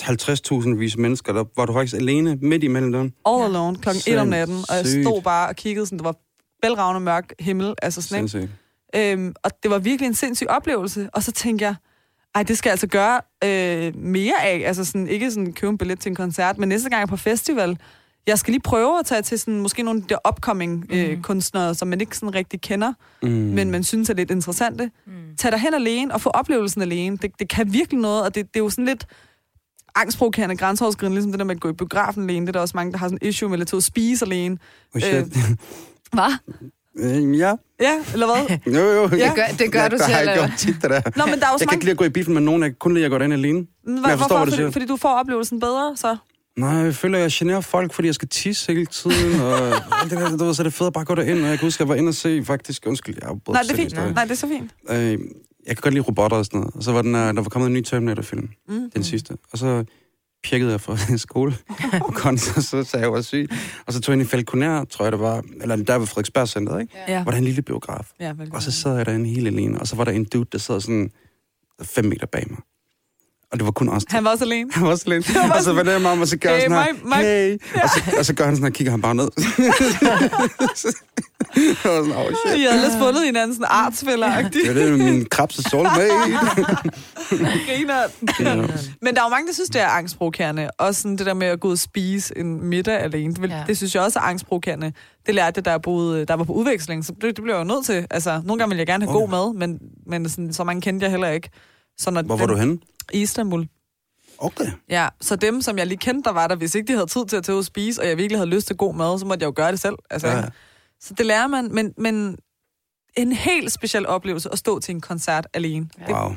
50.000 vis mennesker, der var du faktisk alene midt imellem dem. all alone, klokken 1 om natten, og jeg stod bare og kiggede, sådan, det var bælragende mørk himmel, altså sådan, ikke? Øhm, og det var virkelig en sindssyg oplevelse. Og så tænkte jeg, ej, det skal jeg altså gøre øh, mere af. Altså sådan, ikke sådan købe en billet til en koncert, men næste gang jeg er på festival, jeg skal lige prøve at tage til sådan, måske nogle af de der upcoming øh, Mm. kunstnere, som man ikke sådan rigtig kender, Mm. men man synes er lidt interessante. Mm. Tag dig hen alene og få oplevelsen alene. Det, det kan virkelig noget, og det, det er jo sådan lidt angstprovokerende, grænseoverskridende, ligesom det der med at gå i biografen alene. Det er der også mange, der har sådan en issue med lidt til at spise alene. Oh, shit. Hvad? Øh, ja. Ja, eller hvad? [laughs] Jo, jo. Ja. Det gør, det gør ja, du det har selv, jeg gjort tit, det der. Nå, men der er Jeg kan ikke lide at gå i biffen med nogen, jeg kan kun lide at gå derind alene. Hvor, jeg forstår, hvorfor? hvad du Fordi, siger. fordi du får oplevelsen bedre, så? Nej, jeg føler, at jeg generer folk, fordi jeg skal tisse hele tiden. Og [laughs] det, der, du ved, så er det fedt at bare gå derind. Og jeg kan huske, at jeg var inde og se, faktisk, undskyld, jeg Nej, det er selv fint. Nej, det er så fint. Øh, jeg kan godt lide robotter og sådan noget. Og så var den, der, der var kommet en ny Terminator-film, Mm. den sidste. Og så pjekkede jeg fra [laughs] skole på [laughs] og så sagde jeg, var syg. Og så tog jeg ind i Falconer, tror jeg det var, eller der ved Frederiksberg Center, ikke? Ja. Hvor der er en lille biograf. Ja. Og så sad jeg derinde helt alene, og så var der en dude, der sad sådan fem meter bag mig. Og det var kun os. Han var også alene. Han var også alene. [laughs] Og så var det mig, og så gør Hey, sådan her, mig- mig- hey. Og så, og så gør han sådan her, kigger han bare ned. [laughs] jeg var sådan, oh shit. I havde lidt fundet hinanden sådan artsfælder Det er det, min krabs og soulmate. [laughs] griner. Ja. Men der er jo mange, der synes, det er angstprovokerende. Også sådan det der med at gå ud og spise en middag alene. Det, vil, Ja. ja. det synes jeg også er angstprovokerende. Det lærte jeg, da jeg boede, der var på udveksling. Så det, det blev jeg jo nødt til. Altså, nogle gange ville jeg gerne have Okay. god mad, men, men sådan, så mange kendte jeg heller ikke. Så når Hvor var den- du henne? I Istanbul. Okay. Ja, så dem, som jeg lige kendte, der var der, hvis ikke de havde tid til at tage ud og spise, og jeg virkelig havde lyst til god mad, så måtte jeg jo gøre det selv. Altså, Ja. ja. Så det lærer man, men, men en helt speciel oplevelse at stå til en koncert alene. Det, Wow.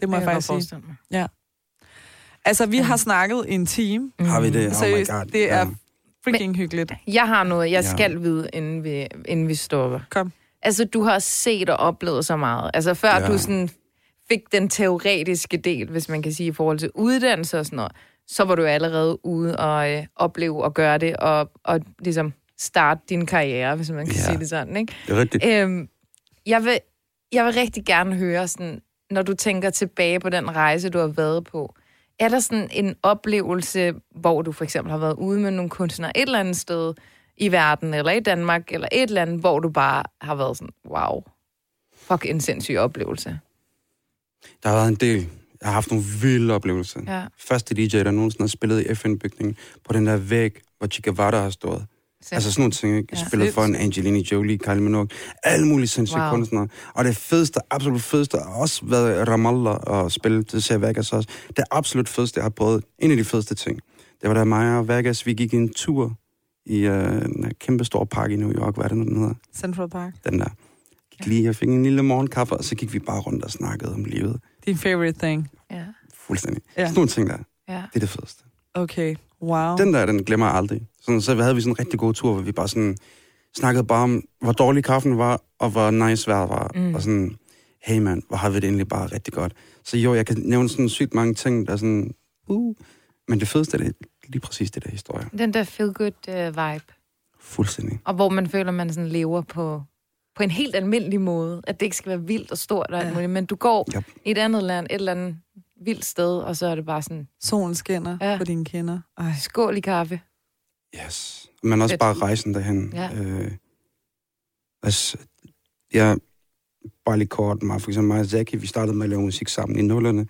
det må jeg, kan faktisk sige. mig. Altså, vi har snakket i en time. Har vi det? Oh my god. det er Ja. freaking hyggeligt. Jeg har noget, jeg Ja. skal vide, inden vi, inden vi stopper. Kom. Altså, du har set og oplevet så meget. Altså, før Ja. ja. du sådan fik den teoretiske del, hvis man kan sige, i forhold til uddannelse og sådan noget, så var du allerede ude og øh, opleve og gøre det, og, og ligesom starte din karriere, hvis man kan Ja. sige det sådan, ikke? Det er rigtigt. Øhm, jeg, vil, jeg vil rigtig gerne høre, sådan, når du tænker tilbage på den rejse, du har været på, er der sådan en oplevelse, hvor du for eksempel har været ude med nogle kunstnere et eller andet sted i verden, eller i Danmark, eller et eller andet, hvor du bare har været sådan, wow, fuck en sindssyg oplevelse. Der har været en del. Jeg har haft nogle vilde oplevelser. Ja. Første DJ, der nogensinde har spillet i FN-bygningen, på den der væg, hvor Chica Vada har stået. Altså sådan nogle ting, ikke? Ja. spillede for en Angelina Jolie, Kylie Minogue, alle mulige sindssyge Wow. kunstnere. Og det fedeste, absolut fedeste, har også været Ramallah og spille til Sea Vegas også. Det absolut fedeste, jeg har prøvet, en af de fedeste ting, det var da mig og Vegas, vi gik en tur i uh, en kæmpe stor park i New York, hvad er det nu, den hedder? Central Park. Den der. Gik lige, jeg fik en lille morgenkaffe, og så gik vi bare rundt og snakkede om livet. Din favorite thing. Ja, Fuldstændig. Ja. Sådan nogle ting der, ja. det er det fedeste. Okay, wow. Den der, den glemmer jeg aldrig. Sådan, så havde vi sådan en rigtig god tur, hvor vi bare sådan snakkede bare om, hvor dårlig kaffen var, og hvor nice vejret var. Mm. Og sådan, hey mand, hvor har vi det egentlig bare rigtig godt. Så jo, jeg kan nævne sådan sygt mange ting, der er sådan, uh, men det fedeste er det, lige præcis det der historie. Den der feel-good uh, vibe, Fuldstændig. og hvor man føler, man sådan lever på, på en helt almindelig måde, at det ikke skal være vildt og stort og alt Ja. muligt, men du går Yep. i et andet land, et eller andet vildt sted, og så er det bare sådan, Solen skinner Ja. på dine kinder. Ej. skål i kaffe. Yes. Men også Fedt. bare rejsen derhen. Ja. Øh, altså, jeg, bare lige kort, mig, for eksempel mig og Zaki, vi startede med at lave musik sammen i nullerne,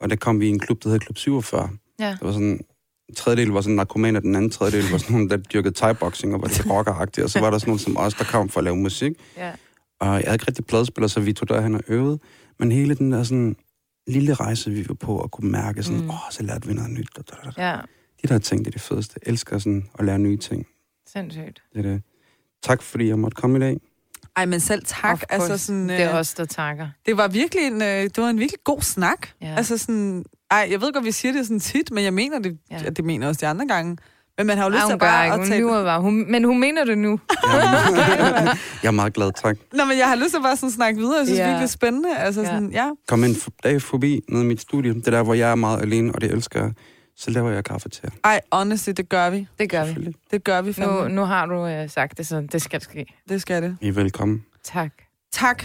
og der kom vi i en klub, der hed Klub 47. Ja. Det var sådan, en tredjedel var sådan narkomaner, den anden tredjedel var sådan nogle, der dyrkede thai-boxing og var lidt [laughs] rockeragtige, og så var der sådan nogle som os, der kom for at lave musik. Ja. Og jeg havde ikke rigtig pladespiller, så vi tog derhen og øvede. Men hele den der sådan lille rejse, vi var på, og kunne mærke sådan, åh, Mm. mm. oh, så lærte vi noget nyt. Da, da, da. Ja, De der ting, det er det fedeste. Jeg elsker sådan at lære nye ting. sindssygt. Det er det. Tak fordi jeg måtte komme i dag. Ej, men selv tak. Altså sådan, Det er øh, os, der takker. det var virkelig en, øh, det var en virkelig god snak. Ja. Altså sådan, ej, jeg ved godt, vi siger det sådan tit, men jeg mener det, Ja. det mener også de andre gange. Men man har jo lyst Ej, til hun at bare ikke. at Hun tage... lyver bare. Hun, men hun mener det nu. Jeg er meget glad, tak. Nå, men jeg har lyst til at bare sådan snakke videre. Jeg synes Ja. virkelig, det er spændende. Altså Ja. sådan, ja. Kom en dag forbi nede i mit studie. Det er der, hvor jeg er meget alene, og det elsker jeg. Så laver jeg kaffe til jer. Ej, honestly, det gør vi. Det gør vi. Det gør vi Nu, fandme. nu har du øh, sagt det, så det skal ske. Det skal det. I er velkommen. Tak. Tak.